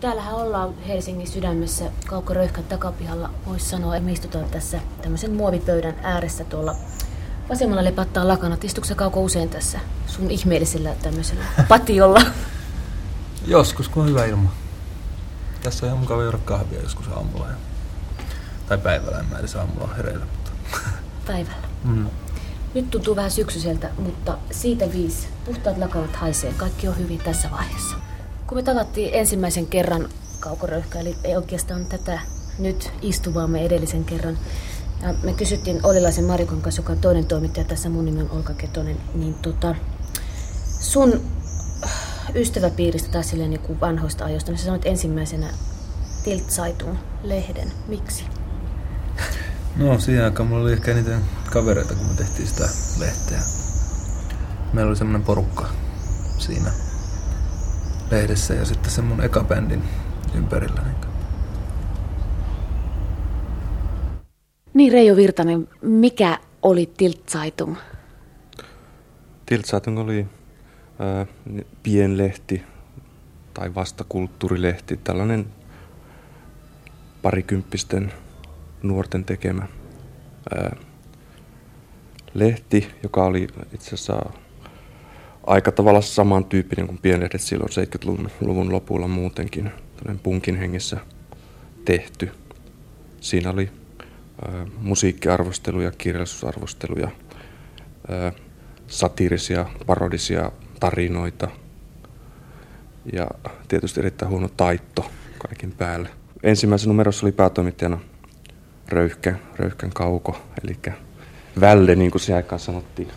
täällähän ollaan Helsingin sydämessä Kaukoröyhkän takapihalla. Voisi sanoa, että me istutaan tässä tämmöisen muovipöydän ääressä tuolla vasemmalla lepattaa lakanat. Istuuko Kauko usein tässä sun ihmeellisellä tämmöisellä patiolla? Joskus, kun on hyvä ilma. Tässä on ihan mukava juoda kahvia joskus aamulla. Ja... Tai päivällä, en mä edes aamulla hereillä. Mutta... Päivällä. Mm. Nyt tuntuu vähän syksyiseltä, mutta siitä viisi. Puhtaat lakanat haisee. Kaikki on hyvin tässä vaiheessa. Kun me tavattiin ensimmäisen kerran kaukoröyhkä, eli ei oikeastaan tätä nyt istuvaamme edellisen kerran, ja me kysyttiin Olilaisen Marikon kanssa, joka on toinen toimittaja, tässä mun nimi on Olka Ketonen, niin tota, sun ystäväpiiristä taas silleen niin vanhoista ajoista, niin sä sanoit ensimmäisenä Tiltsaitun lehden. Miksi? No siihen aikaan mulla oli ehkä eniten kavereita, kun me tehtiin sitä lehteä. Meillä oli semmoinen porukka siinä lehdessä ja sitten sen mun eka bändin ympärillä. Niin Niin Reijo Virtanen, mikä oli Tiltzeitung? Tiltzeitung oli ää, pienlehti tai vastakulttuurilehti, tällainen parikymppisten nuorten tekemä ää, lehti, joka oli itse asiassa aika tavalla samantyyppinen kuin pienlehdet silloin 70-luvun lopulla muutenkin, tällainen punkin hengessä tehty. Siinä oli musiikkiarvosteluja, kirjallisuusarvosteluja, satiirisia, parodisia tarinoita ja tietysti erittäin huono taitto kaiken päälle. Ensimmäisessä numerossa oli päätoimittajana Röyhkä, Röyhkän kauko, eli Välle, niin kuin se aikaan sanottiin.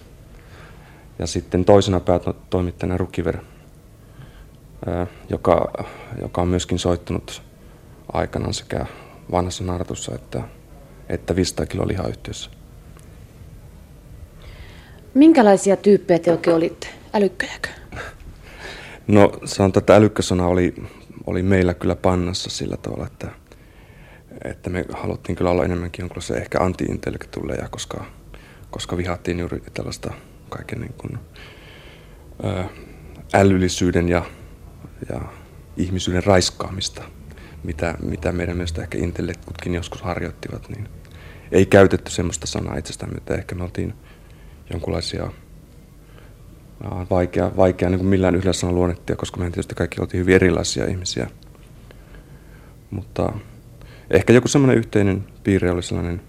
Ja sitten toisena päätoimittajana Rukiver, joka, joka on myöskin soittanut aikanaan sekä vanhassa Nartussa että että 500 kiloa lihayhtiössä. Minkälaisia tyyppejä te oikein olitte? Älykköjäkö? No sanotaan, että älykkösana oli, oli meillä kyllä pannassa sillä tavalla, että, että me haluttiin kyllä olla enemmänkin jonkinlaisia ehkä anti-intellektuelleja, koska, koska vihattiin juuri tällaista kaiken niin kuin, ä, älyllisyyden ja, ja ihmisyyden raiskaamista, mitä, mitä meidän mielestä ehkä intellektutkin joskus harjoittivat, niin ei käytetty semmoista sanaa itsestään, että ehkä me oltiin jonkunlaisia vaikea, vaikea niin kuin millään yhdellä sanalla luonnettia, koska me tietysti kaikki oltiin hyvin erilaisia ihmisiä. Mutta ehkä joku semmoinen yhteinen piirre oli sellainen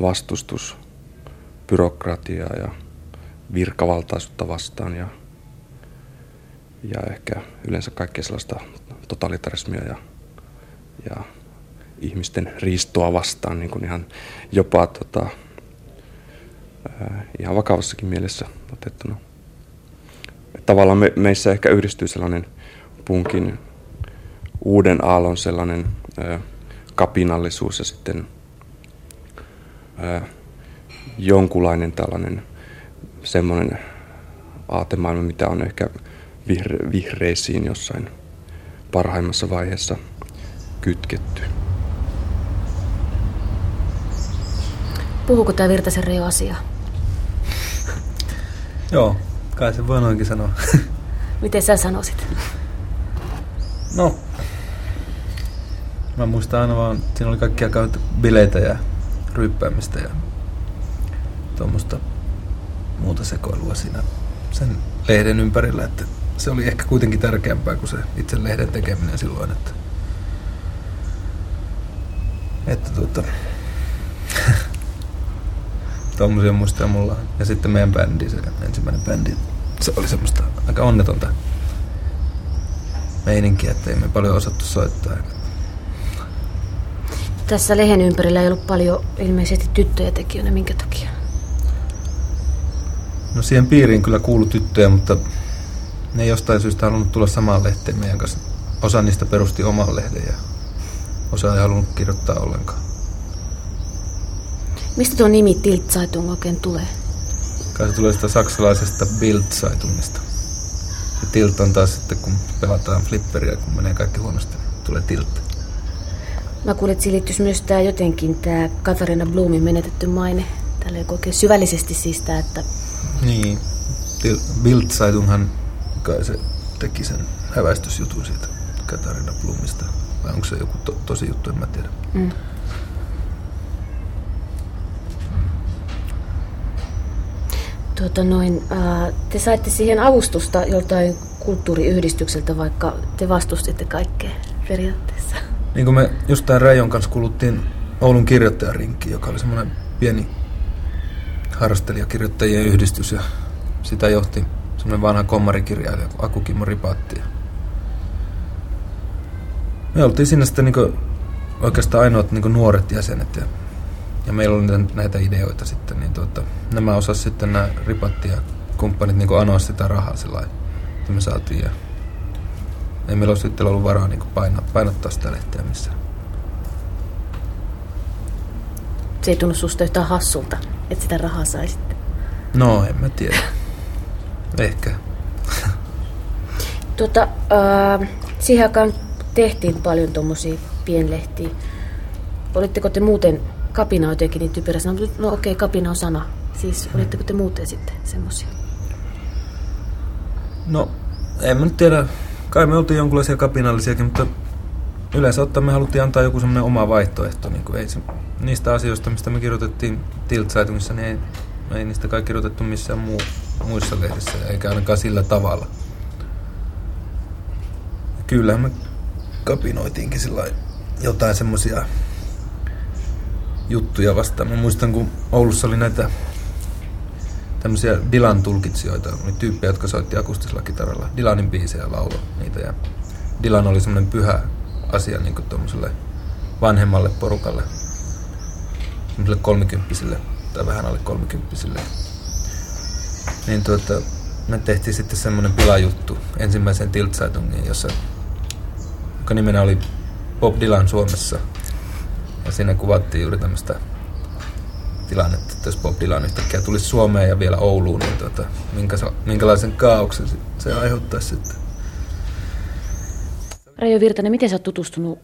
vastustus byrokratiaa ja virkavaltaisuutta vastaan ja, ja ehkä yleensä kaikkea sellaista totalitarismia ja, ja ihmisten riistoa vastaan niin kuin ihan jopa tota, ihan vakavassakin mielessä otettuna. Et tavallaan me, meissä ehkä yhdistyy sellainen punkin uuden aallon sellainen ää, kapinallisuus ja sitten ää, jonkunlainen tällainen semmoinen aatemaailma, mitä on ehkä vihre, vihreisiin jossain parhaimmassa vaiheessa kytketty. Puhuuko tämä Virtasen Reijo asiaa? Joo, kai se voi noinkin sanoa. Miten sä sanoisit? No, mä muistan aina vaan, siinä oli kaikkia kautta bileitä ja ryppäämistä ja tuommoista muuta sekoilua siinä sen lehden ympärillä, että se oli ehkä kuitenkin tärkeämpää kuin se itse lehden tekeminen silloin, että, että tuota, Tuommoisia muistaa mulla. Ja sitten meidän bändi, se ensimmäinen bändi, se oli semmoista aika onnetonta meininkiä, että ei me paljon osattu soittaa. Tässä lehen ympärillä ei ollut paljon ilmeisesti tyttöjä tekijöinä, minkä takia? No siihen piiriin kyllä kuulu tyttöjä, mutta ne ei jostain syystä halunnut tulla samaan lehteen meidän kanssa. Osa niistä perusti oman lehden ja osa ei halunnut kirjoittaa ollenkaan. Mistä tuo nimi Tiltzeitung oikein tulee? Kai se tulee sitä saksalaisesta Bildzeitungista. Ja tilt on taas sitten, kun pelataan flipperiä, kun menee kaikki huonosti, tulee tilt. Mä kuulin, että liittyisi myös tää jotenkin tämä Katharina Blumin menetetty maine. Tällä oikein syvällisesti siis tää, että... Niin. Bildzeitunghan kai se teki sen häväistysjutun siitä. pitkä tarina Blumista. Vai onko se joku to, tosi juttu, en mä tiedä. Mm. Tuota noin, ää, te saitte siihen avustusta joltain kulttuuriyhdistykseltä, vaikka te vastustitte kaikkea periaatteessa. Niin kuin me just tämän Reijon kanssa kuluttiin Oulun kirjoittajarinkki, joka oli semmoinen pieni harrastelijakirjoittajien yhdistys ja sitä johti semmoinen vanha kommarikirjailija kuin Ripatti. Me oltiin siinä sitten niin oikeastaan ainoat niin nuoret jäsenet ja, ja meillä oli näitä ideoita sitten, niin tuota, nämä osas sitten nämä Ripatti ja kumppanit niin anoa sitä rahaa sillä että me saatiin ja ei meillä olisi sitten ollut varaa niin painaa, painottaa sitä lehteä missään. Se ei tunnu susta yhtään hassulta, että sitä rahaa saisitte. No, en mä tiedä. Ehkä. tuota, äh, siihen aikaan tehtiin paljon tuommoisia pienlehtiä. Olitteko te muuten kapina jotenkin niin typerä No, no okei, okay, kapina on sana. Siis olitteko te muuten sitten semmoisia? No, en mä nyt tiedä. Kai me oltiin jonkinlaisia kapinallisiakin, mutta yleensä ottaen me haluttiin antaa joku semmoinen oma vaihtoehto. Niin kuin ei se, niistä asioista, mistä me kirjoitettiin tilt niin ei, ei niistä kai kirjoitettu missään muu, muissa lehdissä, eikä ainakaan sillä tavalla. Kyllähän me kapinoitiinkin sillä jotain semmoisia juttuja vastaan. Mä muistan, kun Oulussa oli näitä tämmöisiä Dilan tulkitsijoita, oli tyyppejä, jotka soitti akustisella kitaralla Dilanin biisejä laulo niitä. Ja Dilan oli semmoinen pyhä asia niin kuin vanhemmalle porukalle, kolmikymppisille tai vähän alle kolmikymppisille. Niin tuota, me tehtiin sitten semmoinen pilajuttu ensimmäisen tilt jossa joka nimenä oli Bob Dylan Suomessa. Ja siinä kuvattiin juuri tämmöistä tilannetta, että jos Bob Dylan yhtäkkiä tulisi Suomeen ja vielä Ouluun, niin tuota, minkä, minkälaisen kaauksen se aiheuttaisi sitten. Reijo Virtanen, miten sä oot tutustunut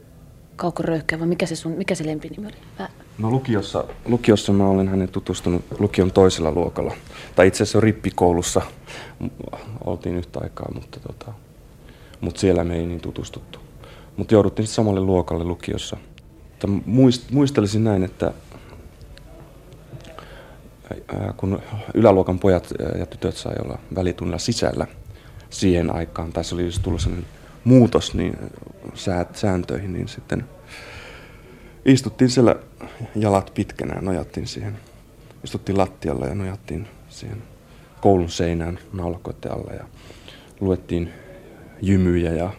Kauko Röyhkään, vai mikä se, sun, mikä se lempinimi oli? Mä... No lukiossa, lukiossa mä olen hänen tutustunut lukion toisella luokalla. Tai itse asiassa rippikoulussa oltiin yhtä aikaa, mutta, tota, mutta siellä me ei niin tutustuttu. Mutta jouduttiin samalle luokalle lukiossa. Muist, muistelisin näin, että kun yläluokan pojat ja tytöt sai olla välitunnilla sisällä siihen aikaan, tai se oli just tullut sellainen muutos niin sääntöihin, niin sitten istuttiin siellä jalat pitkänä ja nojattiin siihen. Istuttiin lattialla ja nojattiin siihen koulun seinään naulakoiden alla ja luettiin jymyjä ja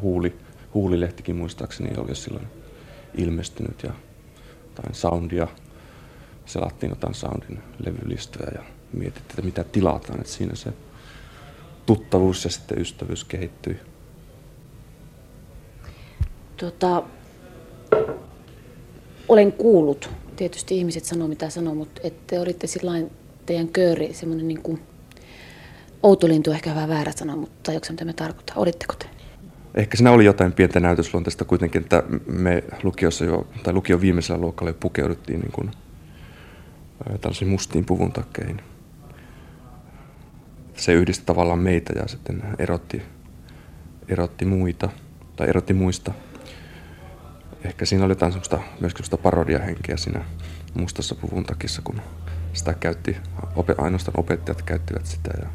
huuli, huulilehtikin muistaakseni oli jo silloin ilmestynyt ja jotain soundia. Selattiin jotain soundin levylistöjä ja mietittiin, että mitä tilataan. Että siinä se tuttavuus ja sitten ystävyys kehittyi. Tota, olen kuullut, tietysti ihmiset sanoo mitä sanoo, mutta että olitte sillain teidän kööri, semmoinen niin kuin, outolintu ehkä vähän väärä sana, mutta tajuuko mitä me tarkoittaa? Olitteko te? Ehkä siinä oli jotain pientä näytösluonteista kuitenkin, että me lukiossa jo, tai lukion viimeisellä luokalla jo pukeuduttiin niin kuin, tällaisiin mustiin puvun takkeihin. Se yhdisti tavallaan meitä ja sitten erotti, erotti muita, tai erotti muista ehkä siinä oli jotain semmoista, myöskin semmoista parodiahenkeä siinä mustassa puvun takissa, kun sitä käytti, ainoastaan opettajat käyttivät sitä ja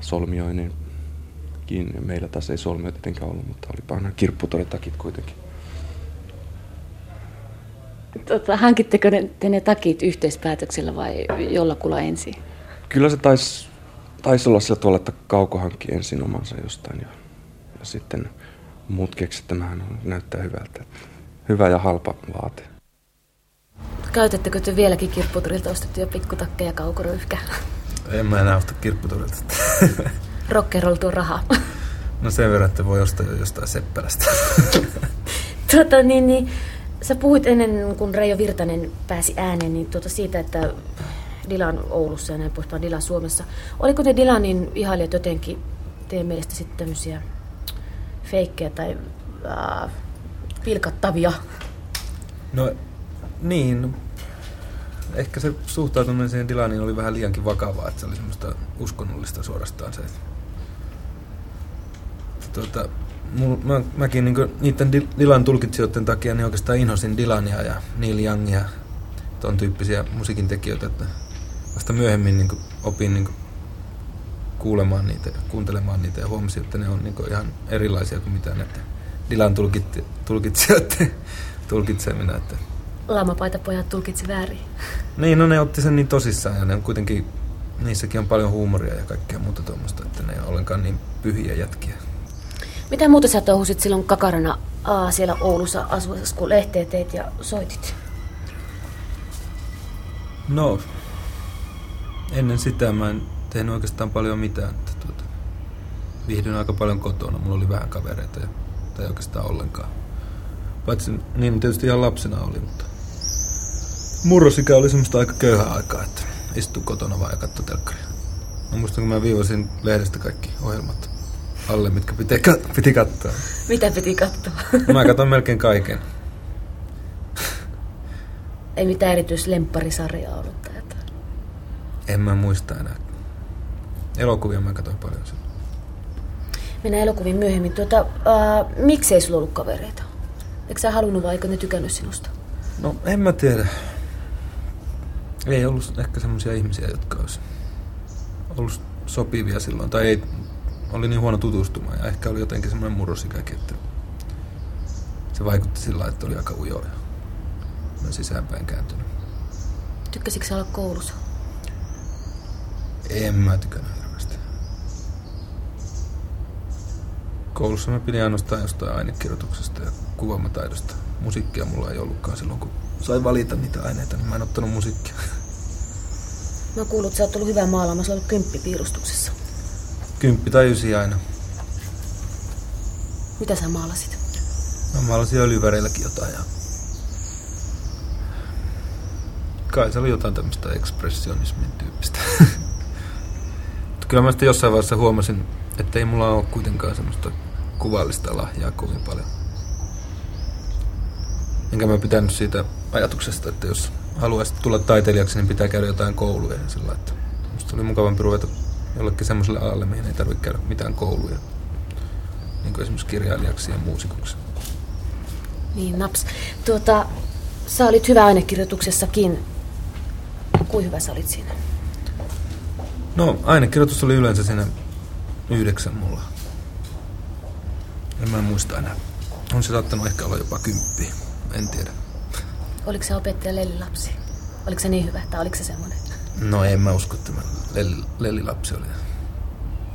solmioinnin kiinni. Meillä taas ei solmio tietenkään ollut, mutta oli aina kirpputoritakit kuitenkin. Tota, hankitteko ne, te ne takit yhteispäätöksellä vai jollakulla ensin? Kyllä se taisi, taisi olla sillä tavalla, että Kauko hankki ensin omansa jostain ja, ja sitten muut keksittämähän näyttää hyvältä. Hyvä ja halpa vaate. Käytättekö te vieläkin kirpputorilta ostettuja pikkutakkeja kaukoryyhkä? En mä enää osta kirpputorilta. Rock'n'roll tuo raha. No sen verran, että voi ostaa jostain seppälästä. tota, niin, niin, sä puhuit ennen kuin Reijo Virtanen pääsi ääneen niin tuota siitä, että Dilan Oulussa ja näin poispäin Dilan Suomessa. Oliko ne Dilanin ihailijat jotenkin teidän mielestä sitten tämmöisiä feikkejä tai äh, pilkattavia. No niin, ehkä se suhtautuminen siihen Dilaniin oli vähän liiankin vakavaa, että se oli semmoista uskonnollista suorastaan se. Tuota, mul, mä, mäkin niin niiden Dilan tulkitsijoiden takia niin oikeastaan inhosin Dilania ja Neil Youngia, ton tyyppisiä musiikin tekijöitä, että vasta myöhemmin niin opin niin kuulemaan niitä, kuuntelemaan niitä ja huomasin, että ne on niin ihan erilaisia kuin mitä näiden Dilan tulkit, tulkitsijoiden tulkitsemina. Että Laamapaitapojat tulkitsi väärin. Niin, no ne otti sen niin tosissaan ja ne on kuitenkin, niissäkin on paljon huumoria ja kaikkea muuta tuommoista, että ne ei ollenkaan niin pyhiä jätkiä. Mitä muuta sä touhusit silloin kakarana aa, siellä Oulussa asuessa, kun lehteä teit ja soitit? No, ennen sitä mä en tehnyt oikeastaan paljon mitään. Että tuota, viihdyin aika paljon kotona. Mulla oli vähän kavereita ja, tai oikeastaan ollenkaan. Paitsi niin tietysti ihan lapsena oli, mutta murrosikä oli semmoista aika köyhää aikaa, että istuu kotona vaan ja katsoi telkkaria. Mä muistan, kun mä viivasin lehdestä kaikki ohjelmat alle, mitkä piti, kat- piti katsoa. Mitä piti katsoa? Mä katson melkein kaiken. Ei mitään erityislemparisarjaa ollut jotain. En mä muista enää. Elokuvia mä katsoin paljon sen. Mennään elokuviin myöhemmin. Tuota, ää, miksei sulla ollut kavereita? Eikö sä halunnut vai eikö ne tykännyt sinusta? No, en mä tiedä. Ei ollut ehkä semmoisia ihmisiä, jotka olisi ollut sopivia silloin. Tai ei, oli niin huono tutustumaan ja ehkä oli jotenkin semmoinen murrosikäkin, että se vaikutti sillä että oli aika ujo ja mä sisäänpäin kääntynyt. Tykkäsitkö sä olla koulussa? En mä tykännyt hirveästi. Koulussa mä pidin ainoastaan jostain ainekirjoituksesta ja kuvaamataidosta. Musiikkia mulla ei ollutkaan silloin, kun sai valita niitä aineita, niin mä en ottanut musiikkia. Mä kuullut, että sä oot ollut hyvä maalaamaan, sä oot ollut kymppipiirustuksessa. Kymppi tai ysi aina. Mitä sä maalasit? Mä maalasin öljyväreilläkin jotain ja... Kai se oli jotain tämmöistä ekspressionismin tyyppistä. Mutta kyllä mä sitten jossain vaiheessa huomasin, että ei mulla ole kuitenkaan semmoista kuvallista lahjaa kovin paljon. Enkä mä pitänyt siitä ajatuksesta, että jos haluaisi tulla taiteilijaksi, niin pitää käydä jotain kouluja ja sillä että musta oli mukavampi ruveta jollekin semmoiselle alalle, mihin ei tarvitse käydä mitään kouluja. Niin kuin esimerkiksi kirjailijaksi ja muusikoksi. Niin, naps. Tuota, sä olit hyvä ainekirjoituksessakin. Kuin hyvä sä olit siinä? No, ainekirjoitus oli yleensä siinä yhdeksän mulla. En mä muista enää. On se saattanut ehkä olla jopa kymppi. En tiedä. Oliko se opettaja Lelli-lapsi? Oliko se niin hyvä, tai oliko se semmoinen? No en mä usko, että mä lelli, lellilapsi oli.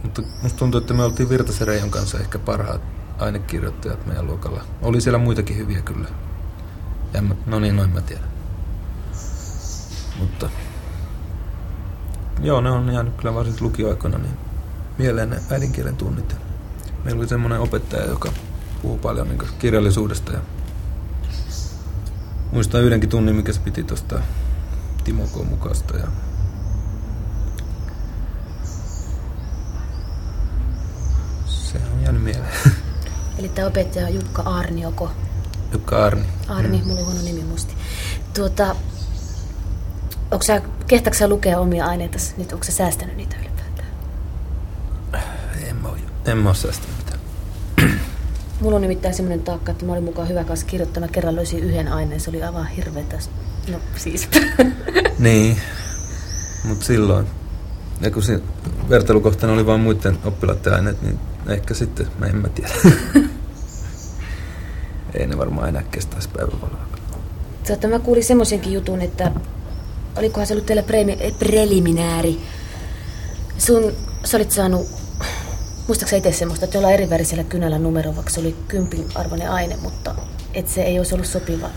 Mutta musta tuntuu, että me oltiin Virtasen Reijon kanssa ehkä parhaat ainekirjoittajat meidän luokalla. Oli siellä muitakin hyviä kyllä. Ja mä, no niin, noin mä tiedän. Mutta joo, ne on jäänyt kyllä varsinkin lukioaikoina niin mieleen ne äidinkielen tunnit. Meillä oli semmoinen opettaja, joka puhuu paljon niin kirjallisuudesta ja muistan yhdenkin tunnin, mikä se piti tuosta Timo K. Mukasta ja se on jäänyt mieleen. Eli tämä opettaja on Jukka Arnioko. Jukka Arni. Arni, mm. mulla oli huono nimi musti. Tuota, onko sä, kehtaako sä lukea omia aineita nyt? Onko sä säästänyt niitä ylipäätään? En mä, en mä oo säästänyt. Mulla on nimittäin semmoinen taakka, että mä olin mukaan hyvä kanssa kirjoittama. Kerran löysin yhden aineen, se oli aivan hirveetä. No siis. Niin, mutta silloin, ja kun se vertailukohtana oli vain muiden oppilaiden aineet, niin ehkä sitten, mä en mä tiedä. Ei ne varmaan enää kestäisi päivävaloa. Tuota, mä kuulin semmoisenkin jutun, että olikohan se ollut teillä pre- preliminääri. Sun, sä olit saanut, muistaaksä itse semmoista, että jollain eri värisellä kynällä numero, vaikka se oli kympin arvoinen aine, mutta et se ei olisi ollut sopiva.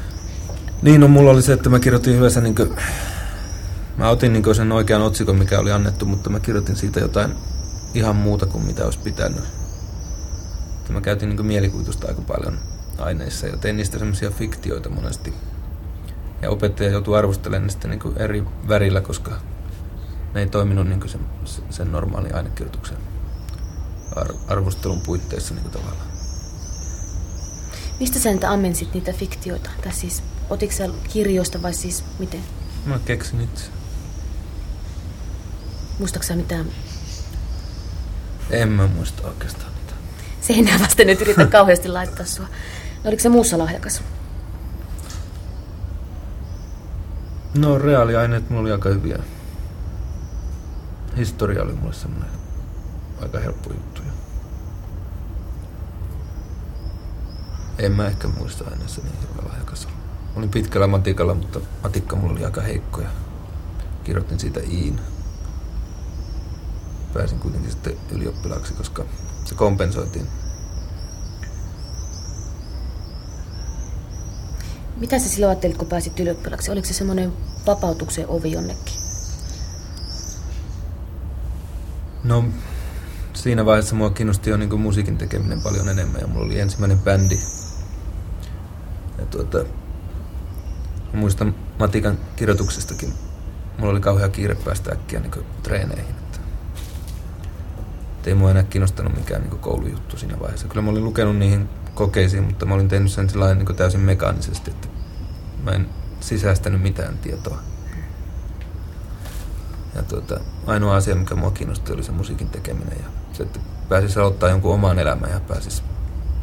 Niin, no mulla oli se, että mä kirjoitin yhdessä niin kuin, mä otin niin sen oikean otsikon, mikä oli annettu, mutta mä kirjoitin siitä jotain ihan muuta kuin mitä olisi pitänyt. Että mä käytin niin mielikuvitusta aika paljon aineissa ja tein niistä semmoisia fiktioita monesti. Ja opettaja joutui arvostelemaan sitten niin eri värillä, koska ne ei toiminut niin sen, sen normaalin ainekirjoituksen arvostelun puitteissa niin tavallaan. Mistä sä niitä ammensit niitä fiktioita? Tai siis, otitko sä kirjoista vai siis miten? Mä keksin itse. Muistaaksä mitään? En mä muista oikeastaan mitään. seinää vasten nyt yritä kauheasti laittaa sua. No, oliko se muussa lahjakas? No reaaliaineet mulla oli aika hyviä. Historia oli mulle semmoinen aika helppo juttu. En mä ehkä muista aina se niin hyvä lahjakas Olin pitkällä matikalla, mutta matikka mulla oli aika heikko ja kirjoitin siitä iin. Pääsin kuitenkin sitten ylioppilaaksi, koska se kompensoitiin. Mitä sä silloin ajattelit, kun pääsit ylioppilaaksi? Oliko se semmoinen vapautuksen ovi jonnekin? No, siinä vaiheessa mua kiinnosti jo niin musiikin tekeminen paljon enemmän ja mulla oli ensimmäinen bändi. Tuota, muistan matikan kirjoituksestakin, mulla oli kauhean kiire päästä äkkiä niin treeneihin. Että, ei mua enää kiinnostanut mikään niin koulujuttu siinä vaiheessa. Kyllä mä olin lukenut niihin kokeisiin, mutta mä olin tehnyt sen sellainen niin täysin mekaanisesti, että mä en sisäistänyt mitään tietoa. Ja tuota, ainoa asia, mikä mua kiinnosti, oli se musiikin tekeminen ja se, että pääsis aloittaa jonkun oman elämän ja pääsis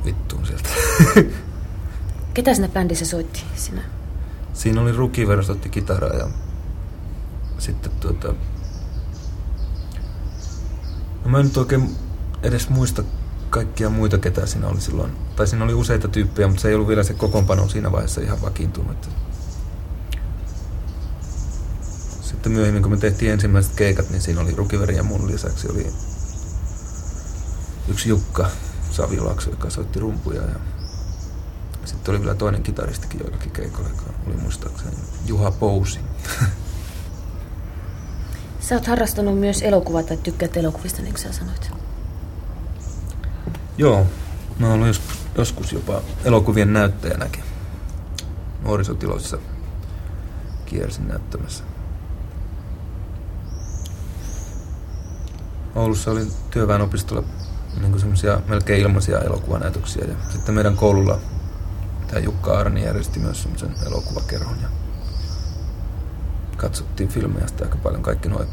vittuun sieltä. Ketä sinä bändissä soitti sinä? Siinä oli Ruki otti kitaraa ja sitten tuota... No mä en nyt oikein edes muista kaikkia muita, ketä siinä oli silloin. Tai siinä oli useita tyyppejä, mutta se ei ollut vielä se kokoonpano siinä vaiheessa ihan vakiintunut. Sitten myöhemmin, kun me tehtiin ensimmäiset keikat, niin siinä oli Rukiveri ja mun lisäksi oli yksi Jukka Savilakso, joka soitti rumpuja. Ja sitten oli vielä toinen kitaristikin joillakin keikoilla, joka oli muistaakseni Juha Pousi. Sä oot harrastanut myös elokuvaa tai tykkäät elokuvista, niin kuin sä sanoit. Joo, mä oon ollut joskus jopa elokuvien näyttäjänäkin. Nuorisotiloissa kiersin näyttämässä. Oulussa oli työväenopistolla niin semmoisia melkein ilmaisia elokuvanäytöksiä. Ja sitten meidän koululla tämä Jukka Arni järjesti myös semmoisen elokuvakerhon. Ja katsottiin filmejä sitä aika paljon. Kaikki nuo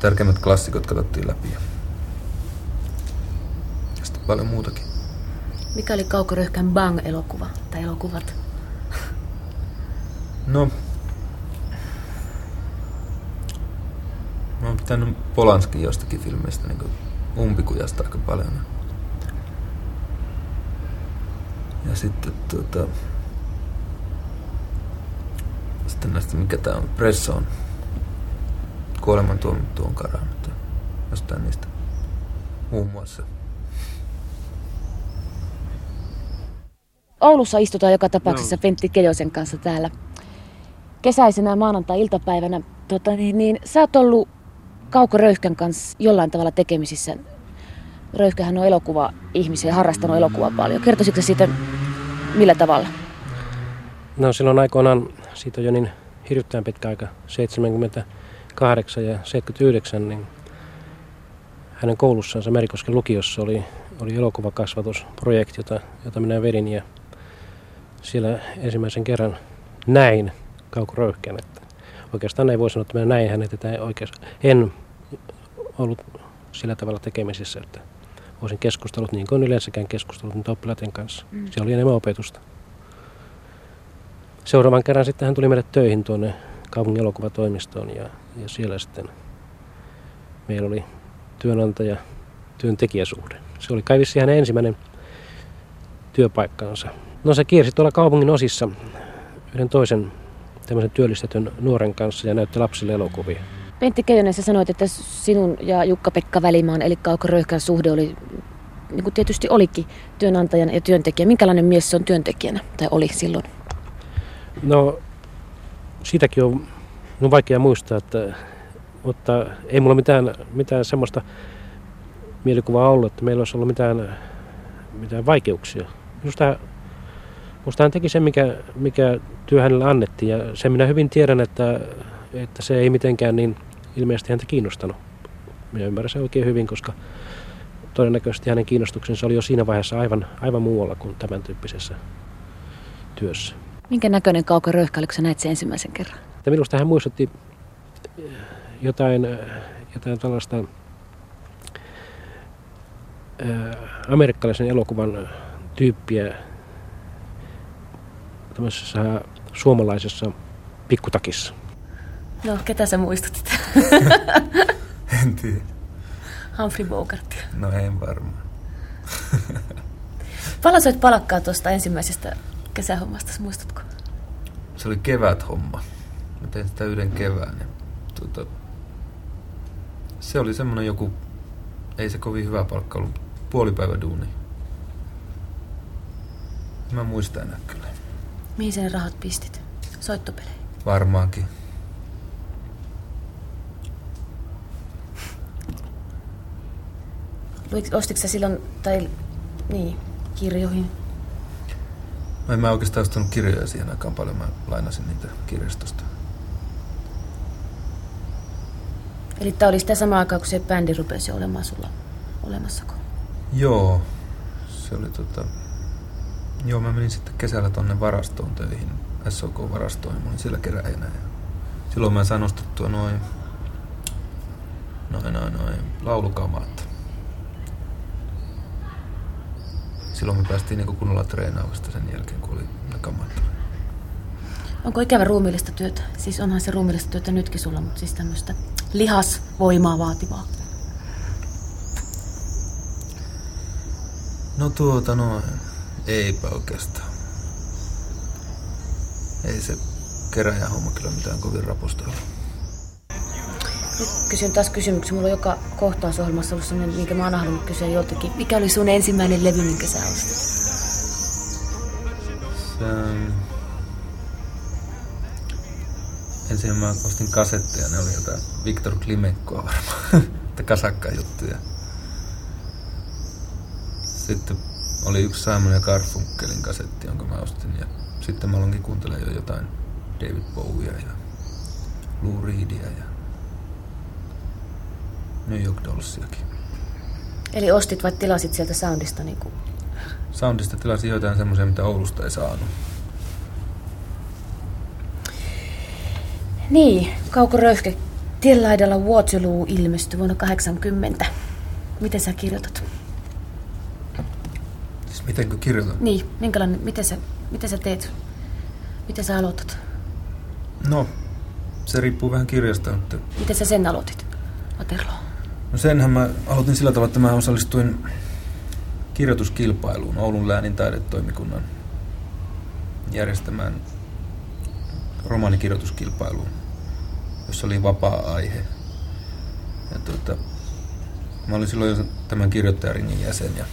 tärkeimmät klassikot katsottiin läpi. Ja sitten paljon muutakin. Mikä oli Kaukoröhkän Bang-elokuva tai elokuvat? No, mä oon pitänyt Polanskin jostakin filmistä niin umpikujasta aika paljon. Ja sitten tuota, sitten näistä, mikä tää on, Presso on kuoleman tuomittu on karannut. Jostain niistä muun muassa. Oulussa istutaan joka tapauksessa no. Pentti Kejosen kanssa täällä kesäisenä maanantai-iltapäivänä. Tota, niin, niin, sä oot ollut Kauko Röyhkän kanssa jollain tavalla tekemisissä. Röyhkähän on elokuva-ihmisiä, harrastanut elokuvaa paljon. Kertoisitko siitä millä tavalla? No silloin aikoinaan, siitä on jo niin hirvittävän pitkä aika, 78 ja 79, niin hänen koulussaan Merikosken lukiossa oli, oli elokuvakasvatusprojekti, jota, jota minä vedin ja siellä ensimmäisen kerran näin Kauko Röyhkän. Että oikeastaan ei voi sanoa, että minä näin hänet, että en ollut sillä tavalla tekemisissä, että olisin keskustellut niin kuin yleensäkään keskustellut nyt oppilaiden kanssa. Mm. Se oli enemmän opetusta. Seuraavan kerran sitten hän tuli meille töihin tuonne kaupungin elokuvatoimistoon ja, ja siellä sitten meillä oli työnantaja työntekijäsuhde. Se oli kai hänen ensimmäinen työpaikkansa. No se kiersi tuolla kaupungin osissa yhden toisen tämmöisen työllistetyn nuoren kanssa ja näytti lapsille elokuvia. Pentti Keijonen, sä sanoit, että sinun ja Jukka-Pekka Välimaan, eli Kauko Röyhkän suhde oli, niin kuin tietysti olikin, työnantajan ja työntekijä. Minkälainen mies se on työntekijänä, tai oli silloin? No, siitäkin on, on vaikea muistaa, että, mutta ei mulla mitään, mitään semmoista mielikuvaa ollut, että meillä olisi ollut mitään, mitään vaikeuksia. Minusta, minusta hän teki sen, mikä, mikä työ hänelle annettiin, ja sen minä hyvin tiedän, että, että se ei mitenkään niin ilmeisesti häntä kiinnostanut. Minä ymmärrän sen oikein hyvin, koska todennäköisesti hänen kiinnostuksensa oli jo siinä vaiheessa aivan, aivan muualla kuin tämän tyyppisessä työssä. Minkä näköinen Kauko Röyhkä, oliko näit sen ensimmäisen kerran? Että minusta hän muistutti jotain, jotain tällaista amerikkalaisen elokuvan tyyppiä tämmöisessä suomalaisessa pikkutakissa. No, ketä sä muistutit? en tiedä. Humphrey Bogartia. No en varmaan. Paljon sait palakkaa tuosta ensimmäisestä kesähommasta, muistatko? Se oli kevät-homma. Mä tein sitä yhden kevään. Ja, tuota, se oli semmonen joku, ei se kovin hyvä palkka ollut, puolipäivä duuni. Mä muistan enää kyllä. Mihin sen rahat pistit? Soittopeleihin? Varmaankin. Ostitko sä silloin, tai niin, kirjoihin? No en mä oikeastaan ostanut kirjoja siihen aikaan paljon. Mä lainasin niitä kirjastosta. Eli tää oli sitä samaa aikaa, kun se bändi rupesi olemaan sulla olemassako? Joo. Se oli tota... Joo, mä menin sitten kesällä tonne varastoon töihin. SOK-varastoon. Mä olin siellä keräjänä. Ja silloin mä sain ostettua noin... Noin, noin, noin. Laulukamat. Silloin me päästiin niin kunnolla treenaavasta sen jälkeen, kun oli kamat. Onko ikävä ruumiillista työtä? Siis onhan se ruumiillista työtä nytkin sulla, mutta siis tämmöistä lihasvoimaa vaativaa. No tuota noin. Eipä oikeastaan. Ei se keräjän homma kyllä mitään kovin rapusta ole. Nyt kysyn taas kysymyksen. Mulla on joka kohtausohjelmassa ollut sellainen, minkä mä oon halunnut kysyä joltakin. Mikä oli sun ensimmäinen levy, minkä sä ostit? Se... Ensin mä ostin kasetteja, ne oli jotain Viktor Klimenkoa varmaan, että kasakka juttuja. Sitten oli yksi Simon ja Garfunkelin kasetti, jonka mä ostin. Ja sitten mä aloinkin kuuntelemaan jo jotain David Bowiea ja Lou Reedia ja New York Dollsiakin. Eli ostit vai tilasit sieltä Soundista? Niin kuin... Soundista tilasin jotain semmoisia, mitä Oulusta ei saanut. Niin, Kauko Röyhke, Tienlaidalla Waterloo ilmestyi vuonna 80. Miten sä kirjoitat? Siis mitenkö kirjoitan? Niin, minkälainen, miten sä, miten sä teet? Miten sä aloitat? No, se riippuu vähän kirjasta, mutta... Miten sä sen aloitit, Waterloo? No senhän mä aloitin sillä tavalla, että mä osallistuin kirjoituskilpailuun Oulun läänin taidetoimikunnan järjestämään romaanikirjoituskilpailuun, jossa oli vapaa aihe. Ja tuota, mä olin silloin jo tämän kirjoittajaringin jäsen ja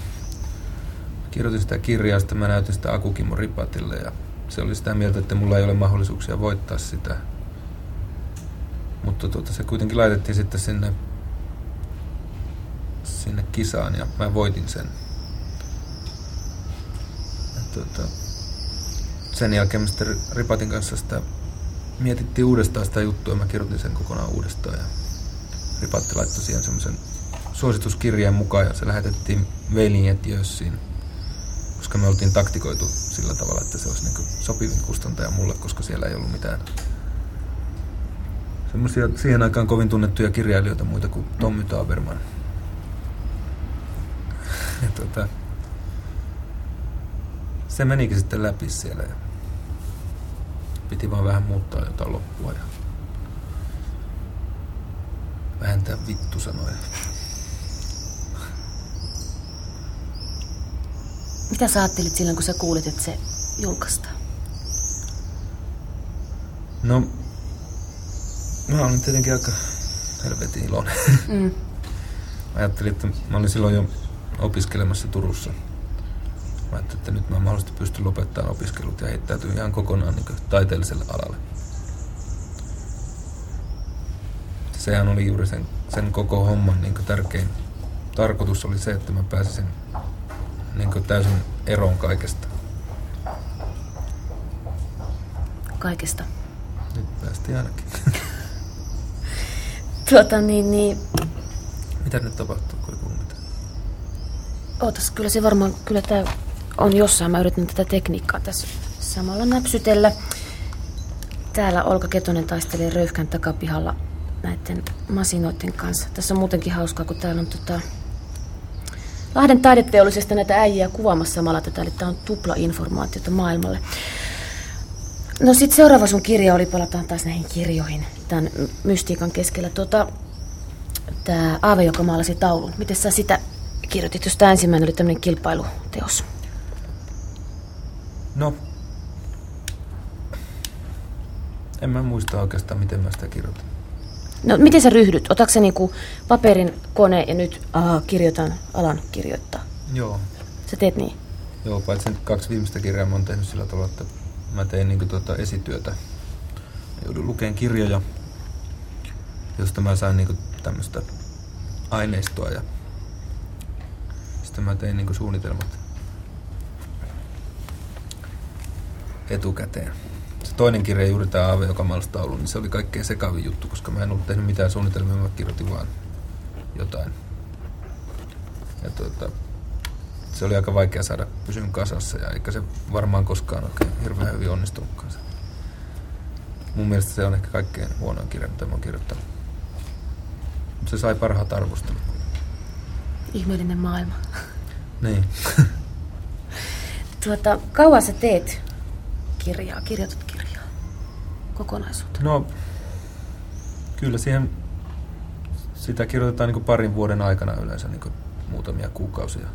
kirjoitin sitä kirjaa, sitten mä näytin sitä Akukimo Ripatille ja se oli sitä mieltä, että mulla ei ole mahdollisuuksia voittaa sitä. Mutta tuota, se kuitenkin laitettiin sitten sinne, sinne kisaan ja mä voitin sen. Ja tuota, sen jälkeen mä sitten Ripatin kanssa sitä mietittiin uudestaan sitä juttua mä kirjoitin sen kokonaan uudestaan. Ja Ripatti laittoi siihen semmoisen suosituskirjeen mukaan ja se lähetettiin Veilin Jössiin, koska me oltiin taktikoitu sillä tavalla, että se olisi niin sopivin kustantaja mulle, koska siellä ei ollut mitään semmoisia siihen aikaan kovin tunnettuja kirjailijoita muita kuin Tommy Taberman. Ja tuota, se menikin sitten läpi siellä ja piti vaan vähän muuttaa jotain loppua ja vähentää vittu sanoja. Mitä sä ajattelit silloin, kun sä kuulit, että se julkaistaan? No, mä olin tietenkin aika helvetin iloinen. Mm. ajattelin, että mä olin silloin jo opiskelemassa Turussa. Mä ajattelin, että nyt mä mahdollisesti pystyn lopettamaan opiskelut ja heittäytyy ihan kokonaan niin taiteelliselle alalle. Sehän oli juuri sen, sen koko homman niin tärkein tarkoitus oli se, että mä pääsisin niin täysin eroon kaikesta. Kaikesta? Nyt päästiin ainakin. tuota niin, niin... Mitä nyt tapahtuu, kun? Ootas, kyllä se varmaan, kyllä tää on jossain. Mä yritän tätä tekniikkaa tässä samalla näpsytellä. Täällä Olka Ketonen taistelee röyhkän takapihalla näiden masinoiden kanssa. Tässä on muutenkin hauskaa, kun täällä on tota, Lahden taideteollisesta näitä äijiä kuvaamassa samalla tätä, eli tämä on tupla informaatiota maailmalle. No sitten seuraava sun kirja oli, palataan taas näihin kirjoihin tämän mystiikan keskellä. Tuota, tämä Aave, joka maalasi taulun. Miten sä sitä kirjoitit, jos tämä ensimmäinen oli tämmöinen kilpailuteos? No, en mä muista oikeastaan, miten mä sitä kirjoitin. No, miten sä ryhdyt? Otatko sä niinku paperin, kone ja nyt aha, kirjoitan, alan kirjoittaa? Joo. Sä teet niin? Joo, paitsi nyt kaksi viimeistä kirjaa mä oon tehnyt sillä tavalla, että mä tein niin tuota esityötä. Mä joudun lukemaan kirjoja, josta mä sain niin tämmöistä aineistoa ja sitten mä tein niin suunnitelmat etukäteen. Se toinen kirja, juuri tämä Aave, joka taulu, niin se oli kaikkein sekavin juttu, koska mä en ollut tehnyt mitään suunnitelmia, mä kirjoitin vaan jotain. Ja tuota, se oli aika vaikea saada pysyn kasassa ja eikä se varmaan koskaan oikein hirveän hyvin onnistunutkaan. Mun mielestä se on ehkä kaikkein huonoin kirja, mitä mä oon kirjoittanut. Mutta se sai parhaat arvostelut. Ihmeellinen maailma. Niin. tuota, kauan sä teet kirjaa, kirjoitat kirjaa, kokonaisuutta? No, kyllä siihen, sitä kirjoitetaan niin parin vuoden aikana yleensä niin muutamia kuukausia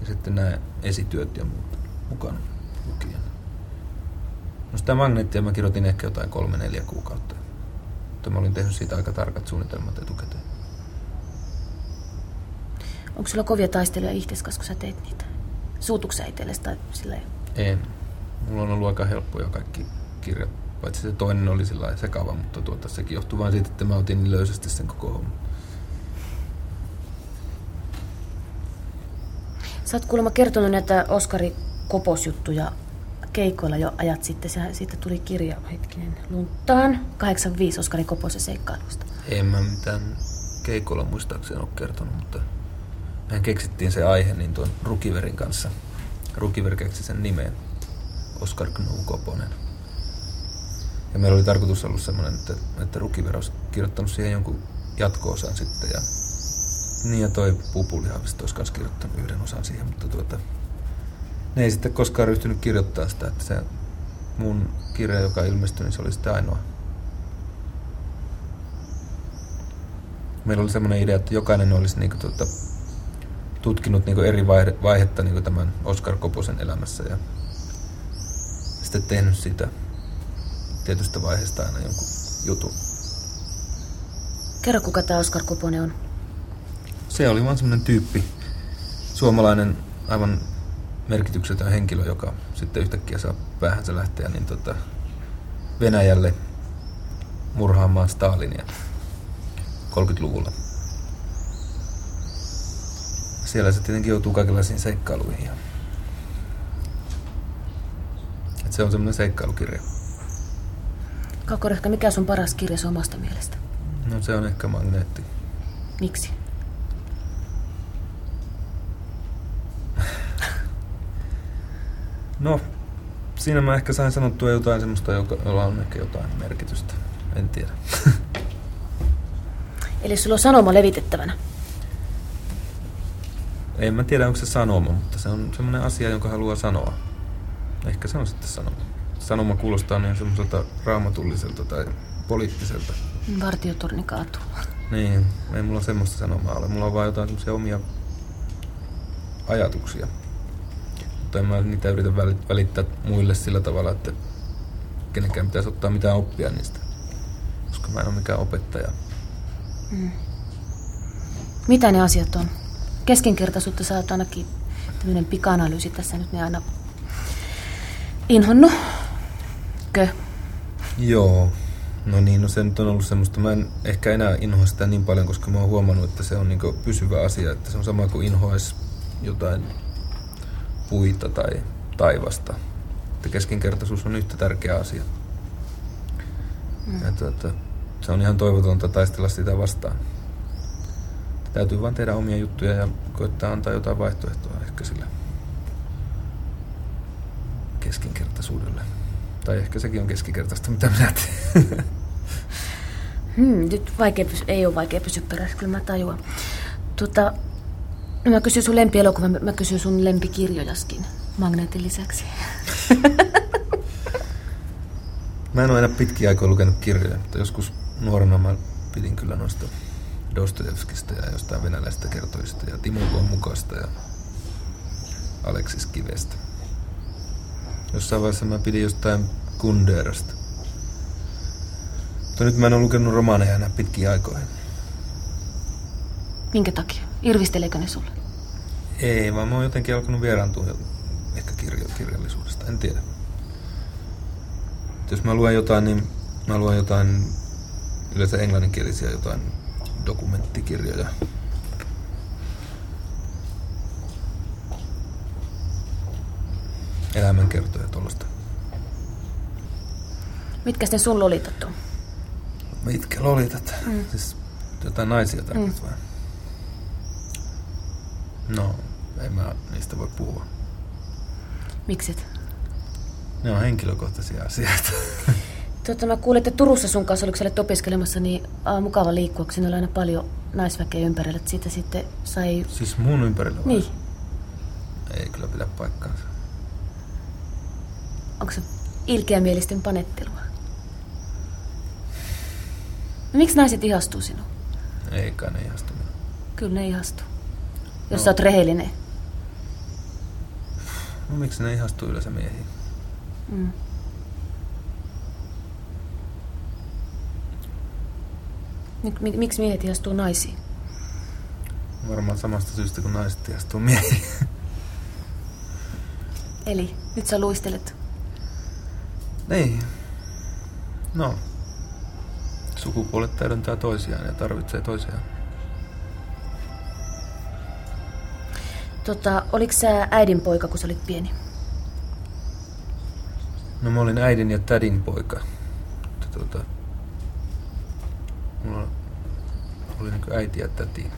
ja sitten nämä esityöt ja muut mukana lukien. No sitä magneettia mä kirjoitin ehkä jotain kolme neljä kuukautta. Mutta mä olin tehnyt siitä aika tarkat suunnitelmat etukäteen. Onko sulla kovia taisteluja itsessäsi, kun sä teet niitä? Suutuuko sä itsellesi tai silleen? En. Mulla on ollut aika helppoja kaikki kirjat. Paitsi se toinen oli sillä sekava, mutta tuota, sekin johtuu vain siitä, että mä otin niin löysästi sen koko homman. Sä oot kuulemma kertonut näitä Oskari Kopos-juttuja keikoilla jo ajat sitten. Se, siitä tuli kirja, hetkinen, Luntaan, 85 Oskari Koposen seikkailusta. En mä mitään keikoilla muistaakseni ole kertonut, mutta mehän keksittiin se aihe niin tuon Rukiverin kanssa. Rukiver keksi sen nimeen, Oskar Gnu Koponen. Ja meillä oli tarkoitus ollut semmoinen, että, että Rukiver olisi kirjoittanut siihen jonkun jatko-osan sitten ja niin ja toi Pupulihavista olisi myös kirjoittanut yhden osan siihen, mutta tuota, ne ei sitten koskaan ryhtynyt kirjoittaa sitä, että se mun kirja, joka ilmestyi, niin se oli sitten ainoa. Meillä oli semmoinen idea, että jokainen olisi niinku tuota, tutkinut niinku eri vaihe, vaihetta niinku tämän Oskar Koposen elämässä ja sitten tehnyt sitä tietystä vaiheesta aina jonkun jutun. Kerro, kuka tämä Oskar Koponen on se oli vaan semmoinen tyyppi, suomalainen aivan merkityksetön henkilö, joka sitten yhtäkkiä saa päähänsä lähteä niin tota Venäjälle murhaamaan Stalinia 30-luvulla. Siellä se tietenkin joutuu kaikenlaisiin seikkailuihin. Et se on semmoinen seikkailukirja. Kaukorehka, mikä on paras kirja omasta mielestä? No se on ehkä magneetti. Miksi? No, siinä mä ehkä sain sanottua jotain semmoista, jolla on ehkä jotain merkitystä. En tiedä. Eli sulla on sanoma levitettävänä? En mä tiedä, onko se sanoma, mutta se on semmoinen asia, jonka haluaa sanoa. Ehkä se on sitten sanoma. Sanoma kuulostaa niin semmoiselta raamatulliselta tai poliittiselta. Vartiotorni kaatuu. Niin, ei mulla semmoista sanomaa ole. Mulla on vaan jotain semmoisia omia ajatuksia mutta en mä niitä yritä välittää muille sillä tavalla, että kenenkään pitäisi ottaa mitään oppia niistä, koska mä en ole mikään opettaja. Mm. Mitä ne asiat on? Keskinkertaisuutta sä oot ainakin tämmöinen pika-analyysi tässä nyt ne aina inhonnut. Kö? Joo. No niin, no se nyt on ollut semmoista, mä en ehkä enää inhoa sitä niin paljon, koska mä oon huomannut, että se on niin pysyvä asia, että se on sama kuin inhoais jotain puita tai taivasta. Että keskinkertaisuus on yhtä tärkeä asia. Mm. Ja tuota, se on ihan toivotonta taistella sitä vastaan. Täytyy vain tehdä omia juttuja ja koittaa antaa jotain vaihtoehtoa ehkä sille keskinkertaisuudelle. Tai ehkä sekin on keskinkertaista, mitä minä teen. Hmm, nyt vaikea pysy- ei ole vaikea pysyä perässä, kyllä mä tajuan. Tota, mä kysyn sun lempielokuvan, mä- mä kysyn sun lempikirjojaskin Magneetin lisäksi. Mä en ole enää pitkiä aikoja lukenut kirjoja, mutta joskus nuorena mä pidin kyllä noista Dostojevskista ja jostain venäläistä kertoista ja Timo Koon mukaista ja Aleksis Kivestä. Jossain vaiheessa mä pidin jostain Kunderasta. Mutta nyt mä en ole lukenut romaaneja enää pitkiä aikoihin. Minkä takia? Irvisteleekö ne sulle? Ei, vaan mä oon jotenkin alkanut vieraantua ehkä kirjo, kirjallisuudesta, en tiedä. Jos mä luen jotain, niin mä luen jotain yleensä englanninkielisiä jotain dokumenttikirjoja. Elämänkertoja tuollaista. Mitkä ne sun lolitat on? Mitkä lolitat? Mm. Siis jotain naisia tarkoitat mm. vai? No, ei mä niistä voi puhua. Mikset? Ne on henkilökohtaisia asioita. Tota, mä kuulin, että Turussa sun kanssa, oliko sä olet opiskelemassa, niin aa, mukava liikkua, kun siinä oli aina paljon naisväkeä ympärillä, että siitä sitten sai... siis mun ympärillä vai? Niin, Ei kyllä pidä paikkaansa. onko se ilkeämielisten panettelua? No, miksi naiset ihastuu sinuun? Eikä ne ihastu. Kyllä ne ihastuu. Jos No. sä oot rehellinen. No miksi ne ihastuu yleensä miehiin? Mm. Mik, mik, miksi miehet ihastuu naisiin? Varmaan samasta syystä kuin naiset ihastuu miehiin. Eli nyt sä luistelet. niin. No. Sukupuolet täydentää toisiaan ja tarvitsee toisiaan. Tota, oliko sä äidin poika, kun sä olit pieni? No mä olin äidin ja tädin poika. Tuota, mulla oli niin äiti ja täti.